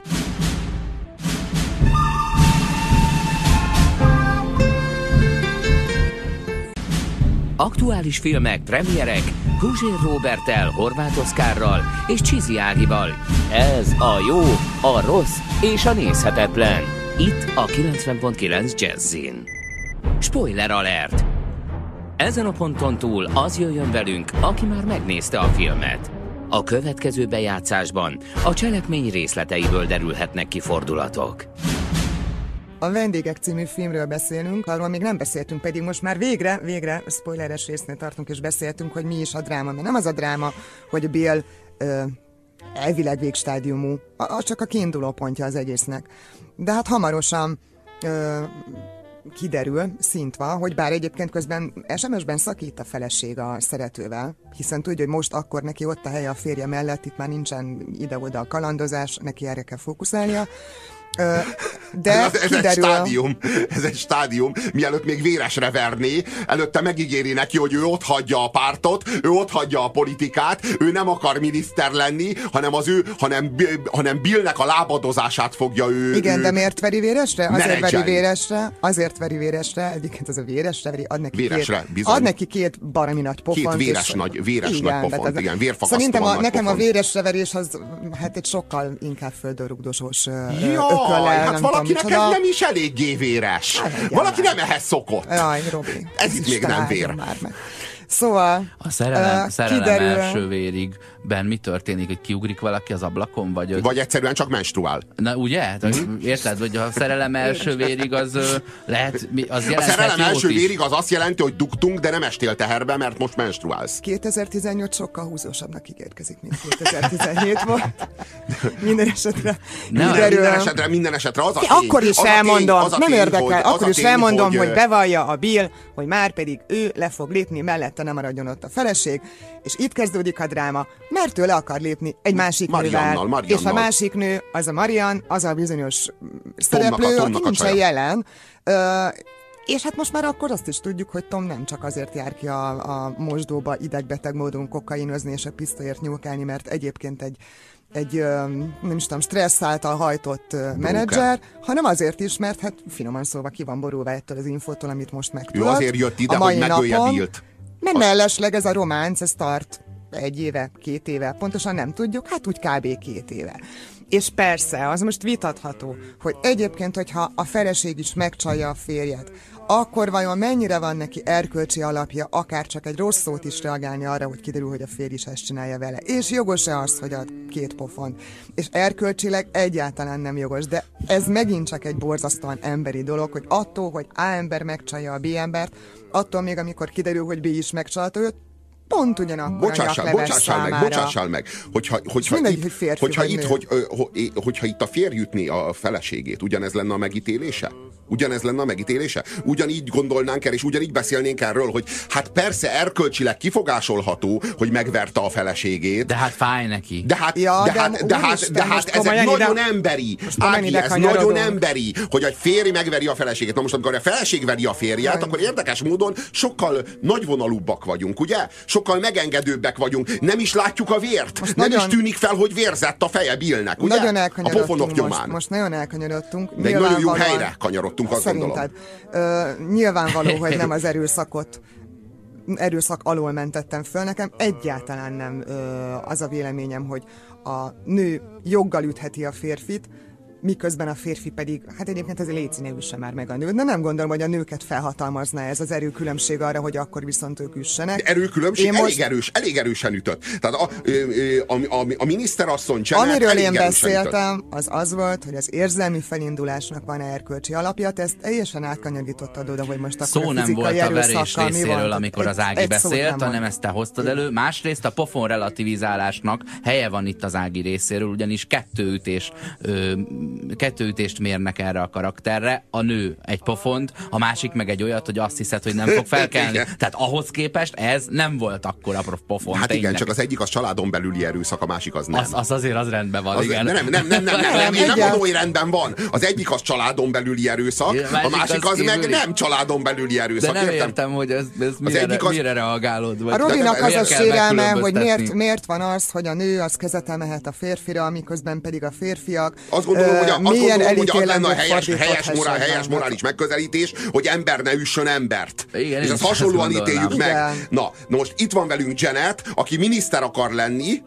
Aktuális filmek, premierek, Guzsér Robertel, Horváth Oszkárral és Csizi Ágival. Ez a jó, a rossz és a nézhetetlen. Itt a 90.9 Jazzin. Spoiler alert! Ezen a ponton túl az jöjjön velünk, aki már megnézte a filmet. A következő bejátszásban a cselekmény részleteiből derülhetnek ki fordulatok. A Vendégek című filmről beszélünk, arról még nem beszéltünk, pedig most már végre, végre spoileres résznél tartunk, és beszéltünk, hogy mi is a dráma. Mert nem az a dráma, hogy Bill ö, elvileg végstádiumú, az csak a kiinduló pontja az egésznek. De hát hamarosan ö, kiderül, szintva, hogy bár egyébként közben SMS-ben szakít a feleség a szeretővel, hiszen tudja, hogy most akkor neki ott a helye a férje mellett, itt már nincsen ide-oda a kalandozás, neki erre kell fókuszálnia. De ez, ez egy kiderül... stádium, ez egy stádium, mielőtt még véresre verné, előtte megígéri neki, hogy ő ott hagyja a pártot, ő ott hagyja a politikát, ő nem akar miniszter lenni, hanem az ő, hanem, hanem Billnek a lábadozását fogja ő... Igen, ő de miért veri véresre? Azért veri menedzselni. véresre, azért veri véresre, egyébként az a véresre veri, ad neki, Véresre, két, bizony. ad neki két baromi nagy pofont. Két véres és- nagy- véres nagy tehát pofont, igen, vérfakasztóan Szerintem a, nagy nekem pofont. a véresre verés az hát egy sokkal inkább földörrugdosós Jaj, ököllel, hát nem valakinek tudom, ez nem is eléggé véres. Hát, Valaki már. nem ehhez szokott. Jaj, Robi. Ez itt még nem vér. Már meg. Szóval, A szerelem, ö, szerelem kiderül, első vérig ben mi történik, hogy kiugrik valaki az ablakon, vagy... Vagy egyszerűen csak menstruál. Na ugye? Tehát, Érted, hogy a szerelem első vérig az lehet, az A szerelem első is. vérig az azt jelenti, hogy dugtunk, de nem estél teherbe, mert most menstruálsz. 2018 sokkal húzósabbnak ígérkezik, mint 2017 volt. Minden esetre Ne, Minden, esetre, minden esetre az a tény, Akkor is tény- elmondom, az a nem tény, érdekel, akkor is tény, elmondom, hogy, bevallja a Bill, hogy már pedig ő le fog lépni, mellette nem maradjon ott a feleség, és itt kezdődik a dráma, mert ő le akar lépni egy másik Mariannal, nővel, Mariannal. és a másik nő, az a Marian, az a bizonyos mm, szereplő, Tomnak a aki nincsen jelen, Ö, és hát most már akkor azt is tudjuk, hogy Tom nem csak azért jár ki a, a mosdóba idegbeteg módon kokainozni és a pisztolyért nyúlkálni, mert egyébként egy egy, nem is tudom, stressz által hajtott ö, menedzser, hanem azért is, mert hát finoman szólva ki van borulva ettől az infótól, amit most Ő megtudott. azért jött ide, a mai hogy megölje napon. Billt. Nem mellesleg ez a románc, ez tart egy éve, két éve, pontosan nem tudjuk, hát úgy kb. két éve. És persze, az most vitatható, hogy egyébként, hogyha a feleség is megcsalja a férjet, akkor vajon mennyire van neki erkölcsi alapja, akár csak egy rossz szót is reagálni arra, hogy kiderül, hogy a férj is ezt csinálja vele. És jogos-e az, hogy ad két pofont? És erkölcsileg egyáltalán nem jogos, de ez megint csak egy borzasztóan emberi dolog, hogy attól, hogy A ember megcsalja a B embert, attól még, amikor kiderül, hogy B is megcsalta őt, pont ugyanakkor a Bocsássál, nyakleves bocsássál meg, bocsássál meg. Hogyha, hogyha, mindegy, itt, hogy férfi hogyha, itt, hogy, ö, ho- é- hogyha itt a férj jutni a feleségét, ugyanez lenne a megítélése? Ugyanez lenne a megítélése? Ugyanígy gondolnánk el, és ugyanígy beszélnénk erről, hogy hát persze erkölcsileg kifogásolható, hogy megverte a feleségét, De hát fáj neki. de hát, Ja, de de hát, de hát, úristen, de hát ez egy nagyon ide- emberi. Ági, ez nagyon emberi, hogy egy férj megveri a feleségét. Na most, amikor a feleség veri a férját, akkor érdekes módon sokkal nagyvonalúbbak vagyunk, ugye? Sokkal megengedőbbek vagyunk. Nem is látjuk a vért. Most nem nagyon- is tűnik fel, hogy vérzett a feje Billnek, ugye? Nagyon a pofonok most, nyomán. most nagyon elkanyarodtunk. Egy nagyon jó helyre kanyarodtunk, azt Szerinted. Ö, nyilvánvaló, hogy nem az erőszakot erőszak alól mentettem föl. Nekem egyáltalán nem ö, az a véleményem, hogy a nő joggal ütheti a férfit, miközben a férfi pedig, hát egyébként azért léci ne üsse már meg a nőt, de nem gondolom, hogy a nőket felhatalmazna ez az erőkülönbség arra, hogy akkor viszont ők üssenek. Erőkülönbség én elég most... erős, elég erősen ütött. Tehát a, a, a, a, a miniszterasszony Janet Amiről én beszéltem, ütött. az az volt, hogy az érzelmi felindulásnak van erkölcsi alapja, ezt teljesen átkanyarítottad oda, hogy most akkor Szó a nem volt a verés részéről, amikor az Ági egy, beszélt, hanem ezt te hoztad elő. Másrészt a pofon relativizálásnak helye van itt az Ági részéről, ugyanis kettőütés, ö, kettőütést mérnek erre a karakterre. A nő egy pofont, a másik meg egy olyat, hogy azt hiszed, hogy nem fog felkelni. Tehát ahhoz képest ez nem volt akkor a pofon. Hát tényleg. igen, csak az egyik az családon belüli erőszak, a másik az nem. Az, az azért az rendben van, az, igen. Nem, nem, nem, nem, nem, nem, nem, én nem mondom, hogy rendben van. Az egyik az családon belüli erőszak, a másik az, az meg nem családon belüli erőszak. De nem értem, értem hogy ez, ez mire, az az... mire reagálod? Vagy a Robinak az a sérelme, hogy miért, miért van az, hogy a nő az kezet emelhet a férfira, miközben pedig a férfiak azt gondolom, hogy, a, azt gondolom, hogy az lenne a helyes, helyes, morál, helyes morális megközelítés, hogy ember ne üssön embert. Igen, és ezt hasonlóan ítéljük meg. Na, na, most itt van velünk Janet, aki miniszter akar lenni,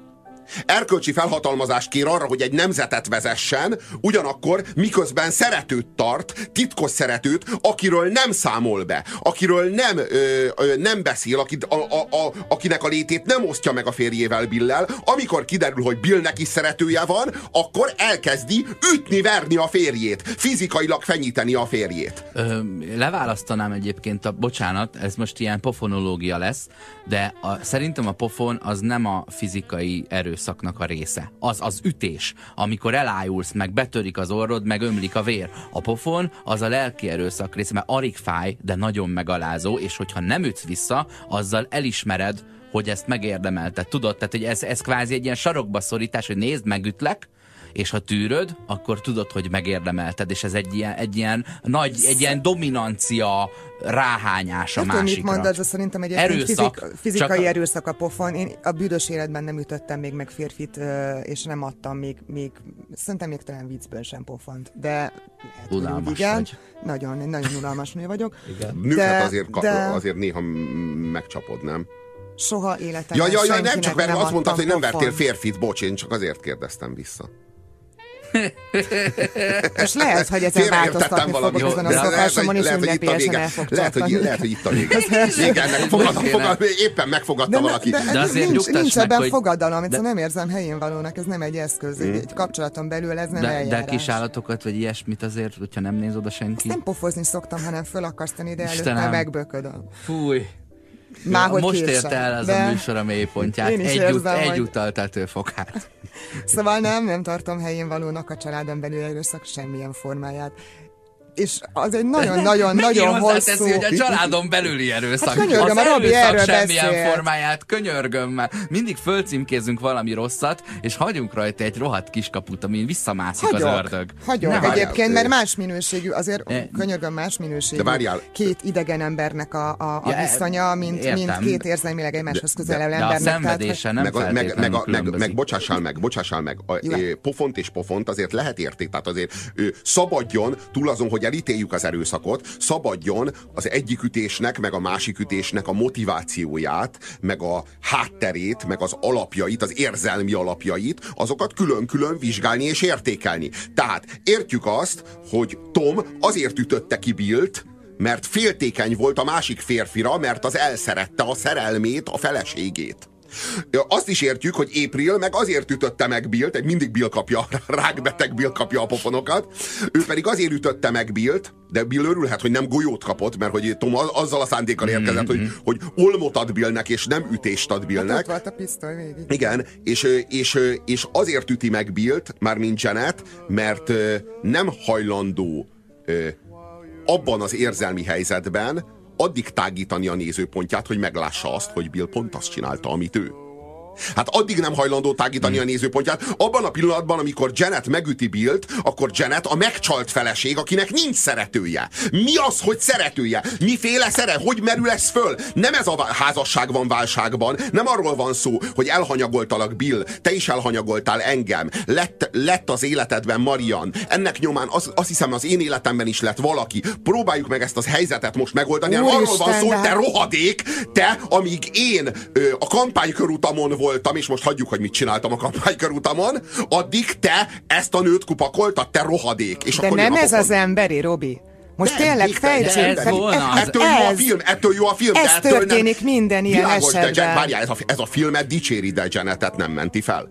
Erkölcsi felhatalmazást kér arra, hogy egy nemzetet vezessen, ugyanakkor miközben szeretőt tart, titkos szeretőt, akiről nem számol be, akiről nem, ö, ö, nem beszél, akit, a, a, a, akinek a létét nem osztja meg a férjével Billel. Amikor kiderül, hogy Billnek is szeretője van, akkor elkezdi ütni, verni a férjét, fizikailag fenyíteni a férjét. Ö, leválasztanám egyébként a, bocsánat, ez most ilyen pofonológia lesz, de a, szerintem a pofon az nem a fizikai erőszak erőszaknak a része. Az az ütés, amikor elájulsz, meg betörik az orrod, meg ömlik a vér. A pofon az a lelki erőszak része, mert alig fáj, de nagyon megalázó, és hogyha nem ütsz vissza, azzal elismered, hogy ezt megérdemelted. Tudod, tehát hogy ez, ez kvázi egy ilyen sarokba szorítás, hogy nézd, megütlek, és ha tűröd, akkor tudod, hogy megérdemelted, és ez egy ilyen, egy ilyen nagy, egy ilyen dominancia ráhányás a másikra. Mit mondasz, de szerintem egy erőszak, fizik, fizikai csak... erőszak a pofon. Én a büdös életben nem ütöttem még meg férfit, és nem adtam még, még szerintem még talán viccből sem pofont. De lehet, igen, vagy. Nagyon, nagyon unalmas nő vagyok. Igen. Nőket de, azért, de... azért néha megcsapod, nem? Soha életemben Ja, ja, ja, nem csak mert azt mondtad, hogy nem vertél férfit, bocs, én csak azért kérdeztem vissza. Most lehet, hogy ezen változtatni fogok ezen a szokásomon, és ünnepélyesen el fog lehet, hogy, lehet, hogy itt a vége. Vége ennek fogadom, fogadom, éppen megfogadta de, valaki. De, de azért nincs, nincs ebben hogy... fogadalom, de... nem érzem helyén valónak, ez nem egy eszköz, hmm. egy kapcsolaton belül ez nem de, eljárás. De kis állatokat, vagy ilyesmit azért, hogyha nem néz oda senki. Ezt nem pofozni szoktam, hanem fölakasztani, de előtte megböködöm. Fúj. Már hogy Most ért el ez de... a műsor a mélypontját. Egy, érzem, ut- egy utal tetőfokát. Szóval nem, nem tartom helyén valónak a családon belül erőszak semmilyen formáját és az egy nagyon-nagyon-nagyon hosszú... Hogy a családon belüli erőszak. Hát könyörgöm, az a Robi erről semmilyen beszélt. formáját, könyörgöm már. Mindig fölcímkézünk valami rosszat, és hagyunk rajta egy rohadt kiskaput, ami visszamászik hagyok, az ördög. Hagyok, ne egyébként, mert más minőségű, azért e, könyörgöm más minőségű. Két idegen embernek a, a, a ja, viszonya, mint, mint két érzelmileg egymáshoz közelebb embernek. De a szenvedése nem meg, meg, meg, meg, meg, bocsássál meg, bocsássál meg. A, pofont és pofont azért lehet érték, tehát azért ő szabadjon túl azon, hogy hogy elítéljük az erőszakot, szabadjon az egyik ütésnek, meg a másik ütésnek a motivációját, meg a hátterét, meg az alapjait, az érzelmi alapjait, azokat külön-külön vizsgálni és értékelni. Tehát értjük azt, hogy Tom azért ütötte ki Billt, mert féltékeny volt a másik férfira, mert az elszerette a szerelmét, a feleségét. Azt is értjük, hogy April meg azért ütötte meg Billt, egy mindig Bill kapja, rákbeteg Bill kapja a pofonokat, ő pedig azért ütötte meg Billt, de Bill örülhet, hogy nem golyót kapott, mert hogy Tom azzal a szándékkal érkezett, mm-hmm. hogy, hogy olmot ad Billnek, és nem ütést ad Billnek. Hát volt a pisztoly végig. Igen, és, és, és azért üti meg Billt, már mint Janet, mert nem hajlandó abban az érzelmi helyzetben, addig tágítani a nézőpontját, hogy meglássa azt, hogy Bill pont azt csinálta, amit ő. Hát addig nem hajlandó tágítani hmm. a nézőpontját. Abban a pillanatban, amikor Janet megüti Billt, akkor Janet a megcsalt feleség, akinek nincs szeretője. Mi az, hogy szeretője? Miféle szere? Hogy merül ez föl? Nem ez a házasság van válságban. Nem arról van szó, hogy elhanyagoltalak Bill. Te is elhanyagoltál engem. Lett, lett az életedben Marian. Ennek nyomán az, azt hiszem az én életemben is lett valaki. Próbáljuk meg ezt az helyzetet most megoldani. Úr arról van szó, hogy te rohadék, te, amíg én ö, a kampánykörútamon voltam, és most hagyjuk, hogy mit csináltam a kampánykörútamon, addig te ezt a nőt kupakoltad, te rohadék. És De akkor nem ez az emberi, Robi. Most Nem, tényleg de ez az- Ettől jó a film, ettől jó a film. de ez ettől nem- történik minden ilyen Világos, de esetben. várjál, ez a, ez a filmet dicséri, de Janetet nem menti fel.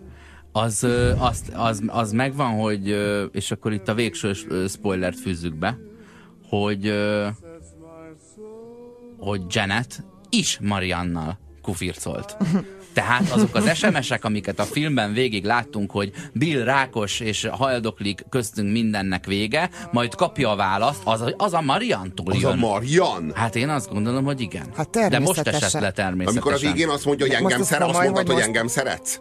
Az, ö, azt, az, az megvan, hogy, és akkor itt a végső spoilert fűzzük be, hogy, hogy Janet is Mariannal kufircolt. Tehát azok az SMS-ek, amiket a filmben végig láttunk, hogy Bill rákos és haldoklik, köztünk mindennek vége, majd kapja a választ, az, a- az a Mariantól Az a jön. Marian. Hát én azt gondolom, hogy igen. Hát De most esett le természetesen. Amikor a végén azt mondja, hogy engem szeret, azt mondtad, hogy most- engem szeretsz?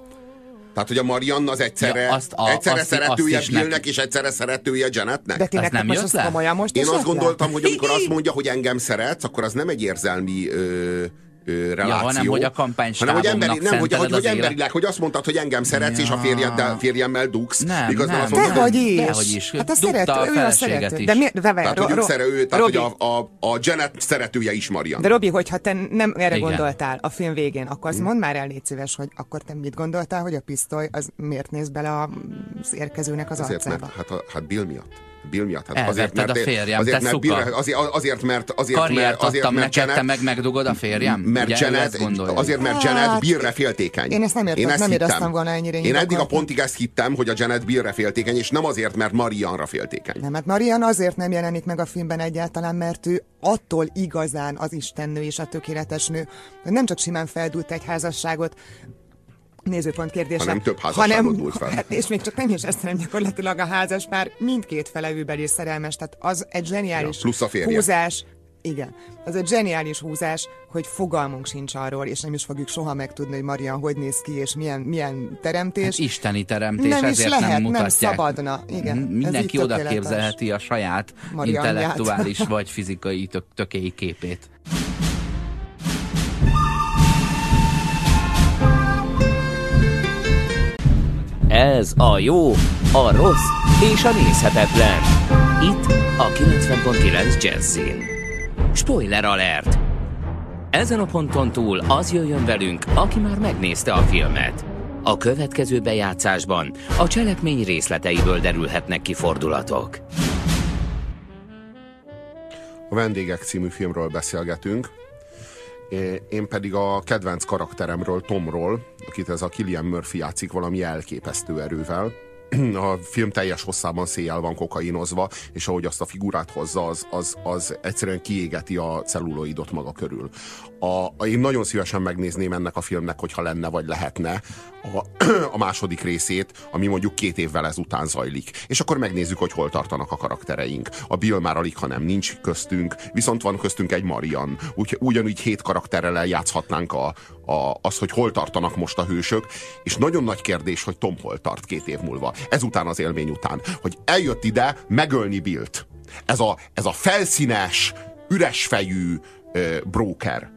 Tehát, hogy a Marian az egyszerre, Ja, azt a- egyszerre azt- szeretője azt Billnek, neki. és egyszerre szeretője Janetnek? De nektek nem most jött azt le? komolyan most Én azt lett le? gondoltam, hogy amikor azt mondja, hogy engem szeretsz, akkor az nem egy érzelmi ö, reláció. hanem, hogy a kampánystábomnak hanem, hogy, emberi, nem, hogy, hogy, hogy emberileg, hogy azt mondtad, hogy engem szeretsz, és a Ja. férjeddel, férjemmel dugsz. Nem, miközben nem, azt nem. Dehogy is. Dehogy is. Hát a szerető, a ő a szerető. is. De miért? De, Tehát, hogy, Ro- ők Ro- szere, ő, tehát, hogy Robi, a, a, a Janet szeretője is Marian. De Robi, hogyha te nem erre Igen. gondoltál a film végén, akkor azt mondd már el, légy szíves, hogy akkor te mit gondoltál, hogy a pisztoly az miért néz bele az érkezőnek az Azért, arcába? mert, hát, a, hát Bill miatt. Bill miatt. Hát Elvetted a férjem, azért, te mert. Bill, azért, azért, mert azért, Karriert mert, azért, adtam mert neked, te Janet, meg megdugod a férjem? mert Ugye, Janet, azért, mert Janet Hát, Billre féltékeny. én ezt nem értem, ezt nem hittem. éreztem volna ennyire Én eddig a indokoltan. pontig ezt hittem, hogy a Janet Billre féltékeny, és nem azért, mert Marianra féltékeny. Nem, hát Marian azért nem jelenik meg a filmben egyáltalán, mert ő attól igazán az istennő és a tökéletes nő, hogy nem csak simán feldult egy házasságot, nézőpont kérdése. Hanem több házasságot dúlt fel. Hát, és még csak nem is ezt, hanem gyakorlatilag a házas pár mindkét és szerelmes, tehát az egy zseniális Ja, plusz a férje. húzás, igen, az egy zseniális húzás, hogy fogalmunk sincs arról, és nem is fogjuk soha megtudni, hogy Marian hogy néz ki, és milyen, milyen teremtés. Hát isteni teremtés, Nem is ezért lehet, nem nem mutatják. szabadna, igen, Mindenki oda képzelheti a saját Mariannját. intellektuális vagy fizikai tök, tökéi képét. Ez a jó, a rossz és a nézhetetlen. Itt a 90.9 Jazzin. Spoiler alert! Ezen a ponton túl az jöjjön velünk, aki már megnézte a filmet. A következő bejátszásban a cselekmény részleteiből derülhetnek ki fordulatok. A Vendégek című filmről beszélgetünk. Én pedig a kedvenc karakteremről, Tomról, akit ez a Killian Murphy játszik valami elképesztő erővel. A film teljes hosszában széjjel van kokainozva, és ahogy azt a figurát hozza, az, az, az egyszerűen kiégeti a celluloidot maga körül. A, én nagyon szívesen megnézném ennek a filmnek, hogyha lenne vagy lehetne a, a második részét, ami mondjuk két évvel ezután zajlik. És akkor megnézzük, hogy hol tartanak a karaktereink. A Bill már alig, ha nem nincs köztünk, viszont van köztünk egy Marian. Úgy, ugyanúgy hét karakterrel eljátszhatnánk a, a, az, hogy hol tartanak most a hősök, és nagyon nagy kérdés, hogy Tom hol tart két év múlva. Ezután az élmény után. Hogy eljött ide megölni Billt. Ez a, ez a felszínes, üresfejű ö, broker.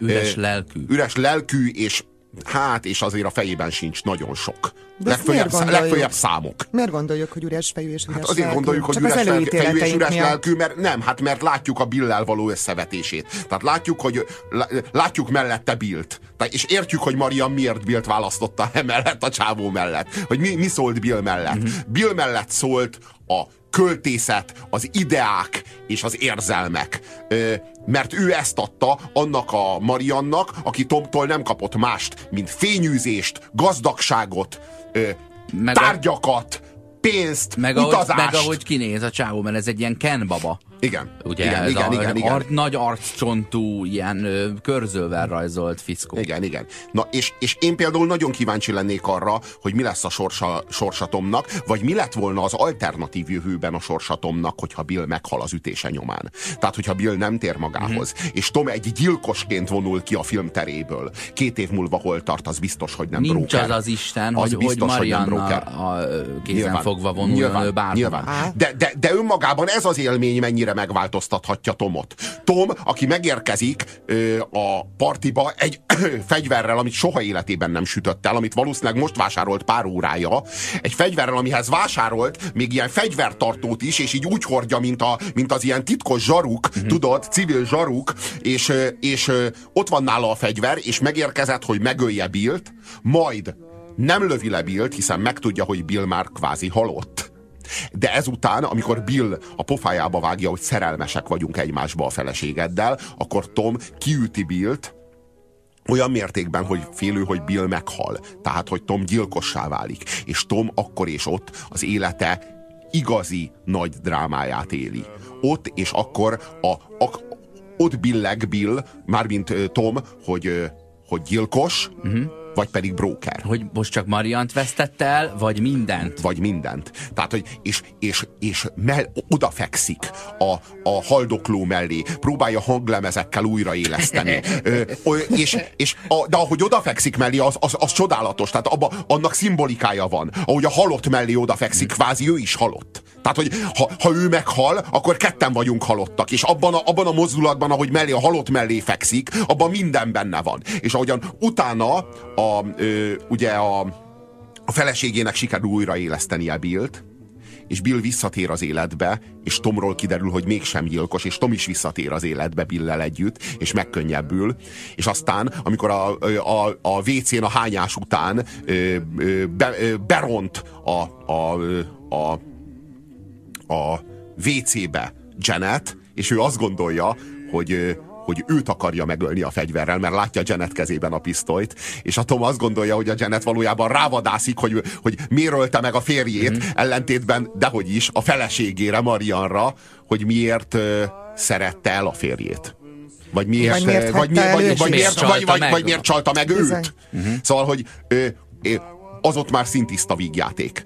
Üres lelkű. Üres lelkű, és hát, és azért a fejében sincs nagyon sok. De gondoljuk? legfőjebb számok. Miért gondoljuk, hogy üres fejű és üres Hát azért lelkű? gondoljuk, hogy Csak üres fejű és üres miatt. lelkű, mert nem, hát mert látjuk a Billel való összevetését. Tehát látjuk, hogy lá- látjuk mellette Billt. És értjük, hogy Marian miért Billt választotta emellett a csávó mellett. Hogy mi, mi szólt Bill mellett. Mhm. Bill mellett szólt a költészet, az ideák és az érzelmek. Mert ő ezt adta annak a Mariannak, aki Tomtól nem kapott mást, mint fényűzést, gazdagságot, Meg tárgyakat, pénzt, Meg ahogy, utazást. meg ahogy kinéz a csávó, mert ez egy ilyen Ken baba. Igen, Ugye igen, ez igen, a igen, igen. Ar- nagy arccsontú, ilyen ö, körzővel rajzolt fiszkó. Igen, igen. Na, és, és én például nagyon kíváncsi lennék arra, hogy mi lesz a sorsa, sorsatomnak, vagy mi lett volna az alternatív jövőben a sorsatomnak, hogyha Bill meghal az ütése nyomán. Tehát, hogyha Bill nem tér magához, Mhm. és Tom egy gyilkosként vonul ki a film teréből. Két év múlva hol tart, az biztos, hogy nem Nincs broker. az az Isten, Az hogy, hogy biztos, hogy nem Marianna broker. a, a kézen fogva vonuljon ő nyilván, bárhol. nyilván. De, de, de önmagában ez az élmény mennyire ennyire megváltoztathatja Tomot. Tom, aki megérkezik ö, a partiba egy fegyverrel, amit soha életében nem sütött el, amit valószínűleg most vásárolt pár órája, egy fegyverrel, amihez vásárolt még ilyen fegyvertartót is, és így úgy hordja, mint, a, mint az ilyen titkos zsaruk, mm-hmm. tudod, civil zsaruk, és, és ott van nála a fegyver, és megérkezett, hogy megölje Billt, majd nem lövi le Billt, hiszen megtudja, hogy Bill már kvázi halott. De ezután, amikor Bill a pofájába vágja, hogy szerelmesek vagyunk egymásba a feleségeddel, akkor Tom kiüti Billt, olyan mértékben, hogy félő, hogy Bill meghal. Tehát, hogy Tom gyilkossá válik. És Tom akkor és ott az élete igazi nagy drámáját éli. Ott és akkor a, a, ott billeg Bill, mármint Tom, hogy, hogy gyilkos, uh-huh vagy pedig broker. Hogy most csak Mariant vesztett el, vagy mindent? Vagy mindent. Tehát, hogy és, és, és mell, odafekszik a, a haldokló mellé, próbálja hanglemezekkel újraéleszteni. Ö, és, és a, de ahogy odafekszik mellé, az, az, az csodálatos. Tehát abba, annak szimbolikája van. Ahogy a halott mellé odafekszik, kvázi ő is halott. Tehát, hogy ha, ha ő meghal, akkor ketten vagyunk halottak. És abban a, abban a mozdulatban, ahogy mellé a halott mellé fekszik, abban minden benne van. És ahogyan utána a, ö, ugye a, a feleségének sikerül újraélesztenie Billt, és Bill visszatér az életbe, és Tomról kiderül, hogy mégsem gyilkos, és Tom is visszatér az életbe Billel együtt, és megkönnyebbül, és aztán, amikor a, a, a WC-n a hányás után be, beront a, a, a, a WC-be Janet, és ő azt gondolja, hogy hogy őt akarja megölni a fegyverrel, mert látja Janet kezében a pisztolyt, és a Tom azt gondolja, hogy a Janet valójában rávadászik, hogy, hogy miért ölte meg a férjét, mm-hmm. ellentétben, dehogy is, a feleségére, Marianra, hogy miért uh, szerette el a férjét. Vagy miért, vagy miért, vagy, vagy, vagy, vagy, miért, vagy, vagy, vagy miért csalta meg őt. Uh-huh. Szóval, hogy ö, ö, az ott már szintiszta vígjáték.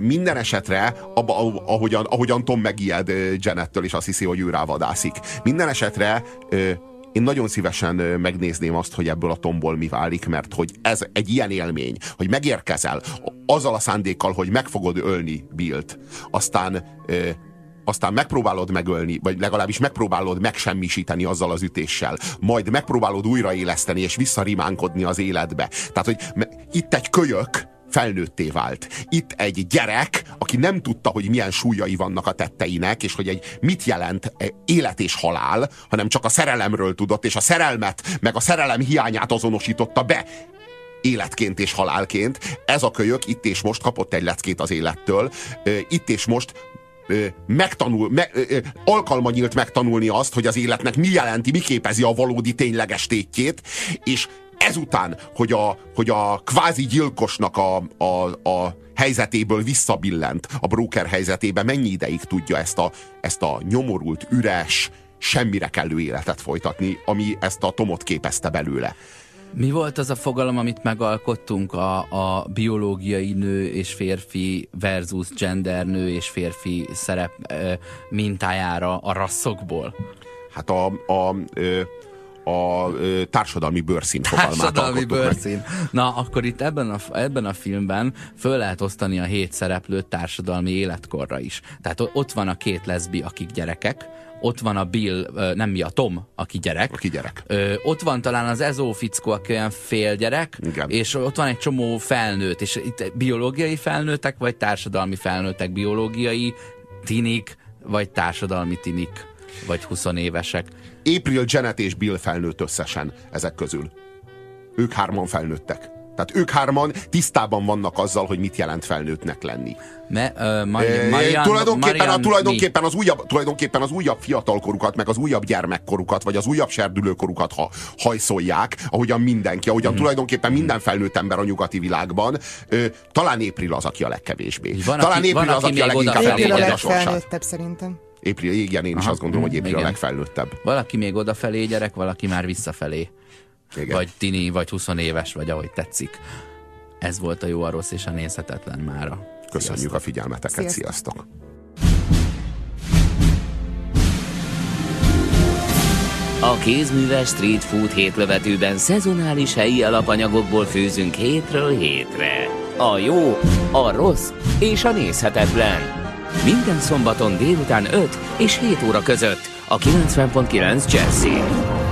Minden esetre, abba, ahogyan, ahogyan Tom megijed Janettől, és azt hiszi, hogy ő rávadászik. Minden esetre én nagyon szívesen megnézném azt, hogy ebből a tomból mi válik, mert hogy ez egy ilyen élmény, hogy megérkezel azzal a szándékkal, hogy meg fogod ölni Billt, aztán aztán megpróbálod megölni, vagy legalábbis megpróbálod megsemmisíteni azzal az ütéssel, majd megpróbálod újraéleszteni és visszarimánkodni az életbe. Tehát, hogy itt egy kölyök, felnőtté vált. Itt egy gyerek, aki nem tudta, hogy milyen súlyai vannak a tetteinek, és hogy egy mit jelent e, élet és halál, hanem csak a szerelemről tudott, és a szerelmet, meg a szerelem hiányát azonosította be életként és halálként. Ez a kölyök itt és most kapott egy leckét az élettől, itt és most megtanul, me, alkalma nyílt megtanulni azt, hogy az életnek mi jelenti, mi képezi a valódi tényleges tétjét, és ezután, hogy a, hogy a kvázi gyilkosnak a, a, a helyzetéből visszabillent a broker helyzetébe, mennyi ideig tudja ezt a, ezt a nyomorult, üres, semmire kellő életet folytatni, ami ezt a tomot képezte belőle. Mi volt az a fogalom, amit megalkottunk a, a biológiai nő és férfi versus gender nő és férfi szerep e, mintájára a rasszokból? Hát a, a, a, társadalmi bőrszín Társadalmi bőrszín. Na, akkor itt ebben a, ebben a filmben föl lehet osztani a hét szereplőt társadalmi életkorra is. Tehát ott van a két leszbi, akik gyerekek, ott van a Bill, nem mi, a Tom, aki gyerek. Aki gyerek. Ö, ott van talán az Ezó fickó, aki olyan fél gyerek, Igen. és ott van egy csomó felnőtt, és itt biológiai felnőttek, vagy társadalmi felnőttek, biológiai tinik, vagy társadalmi tinik, vagy 20 évesek. April, Janet és Bill felnőtt összesen ezek közül. Ők hárman felnőttek. Tehát ők hárman tisztában vannak azzal, hogy mit jelent felnőttnek lenni. Me, uh, Marian, Marian, tulajdonképpen, Marian, a, tulajdonképpen, az újabb, tulajdonképpen az újabb fiatalkorukat, meg az újabb gyermekkorukat, vagy az újabb serdülőkorukat ha, hajszolják, ahogyan mindenki, ahogyan mm. tulajdonképpen mm. minden felnőtt ember a nyugati világban. Ö, talán April az, aki a legkevésbé. Van, talán aki, April van, az, aki a leginkább elfogadja a sorsát. szerintem. April, igen, én is Aha, azt gondolom, hogy April igen. a legfelnőttebb. Valaki még odafelé gyerek, valaki már visszafelé. Igen. Vagy tini, vagy 20 éves, vagy ahogy tetszik. Ez volt a jó, a rossz és a nézhetetlen mára. Köszönjük Sziasztok. a figyelmeteket, sziasztok! sziasztok. A kézműves street food hétlövetőben szezonális helyi alapanyagokból főzünk hétről hétre. A jó, a rossz és a nézhetetlen Minden szombaton délután 5 és 7 óra között a 90.9 Jazzin.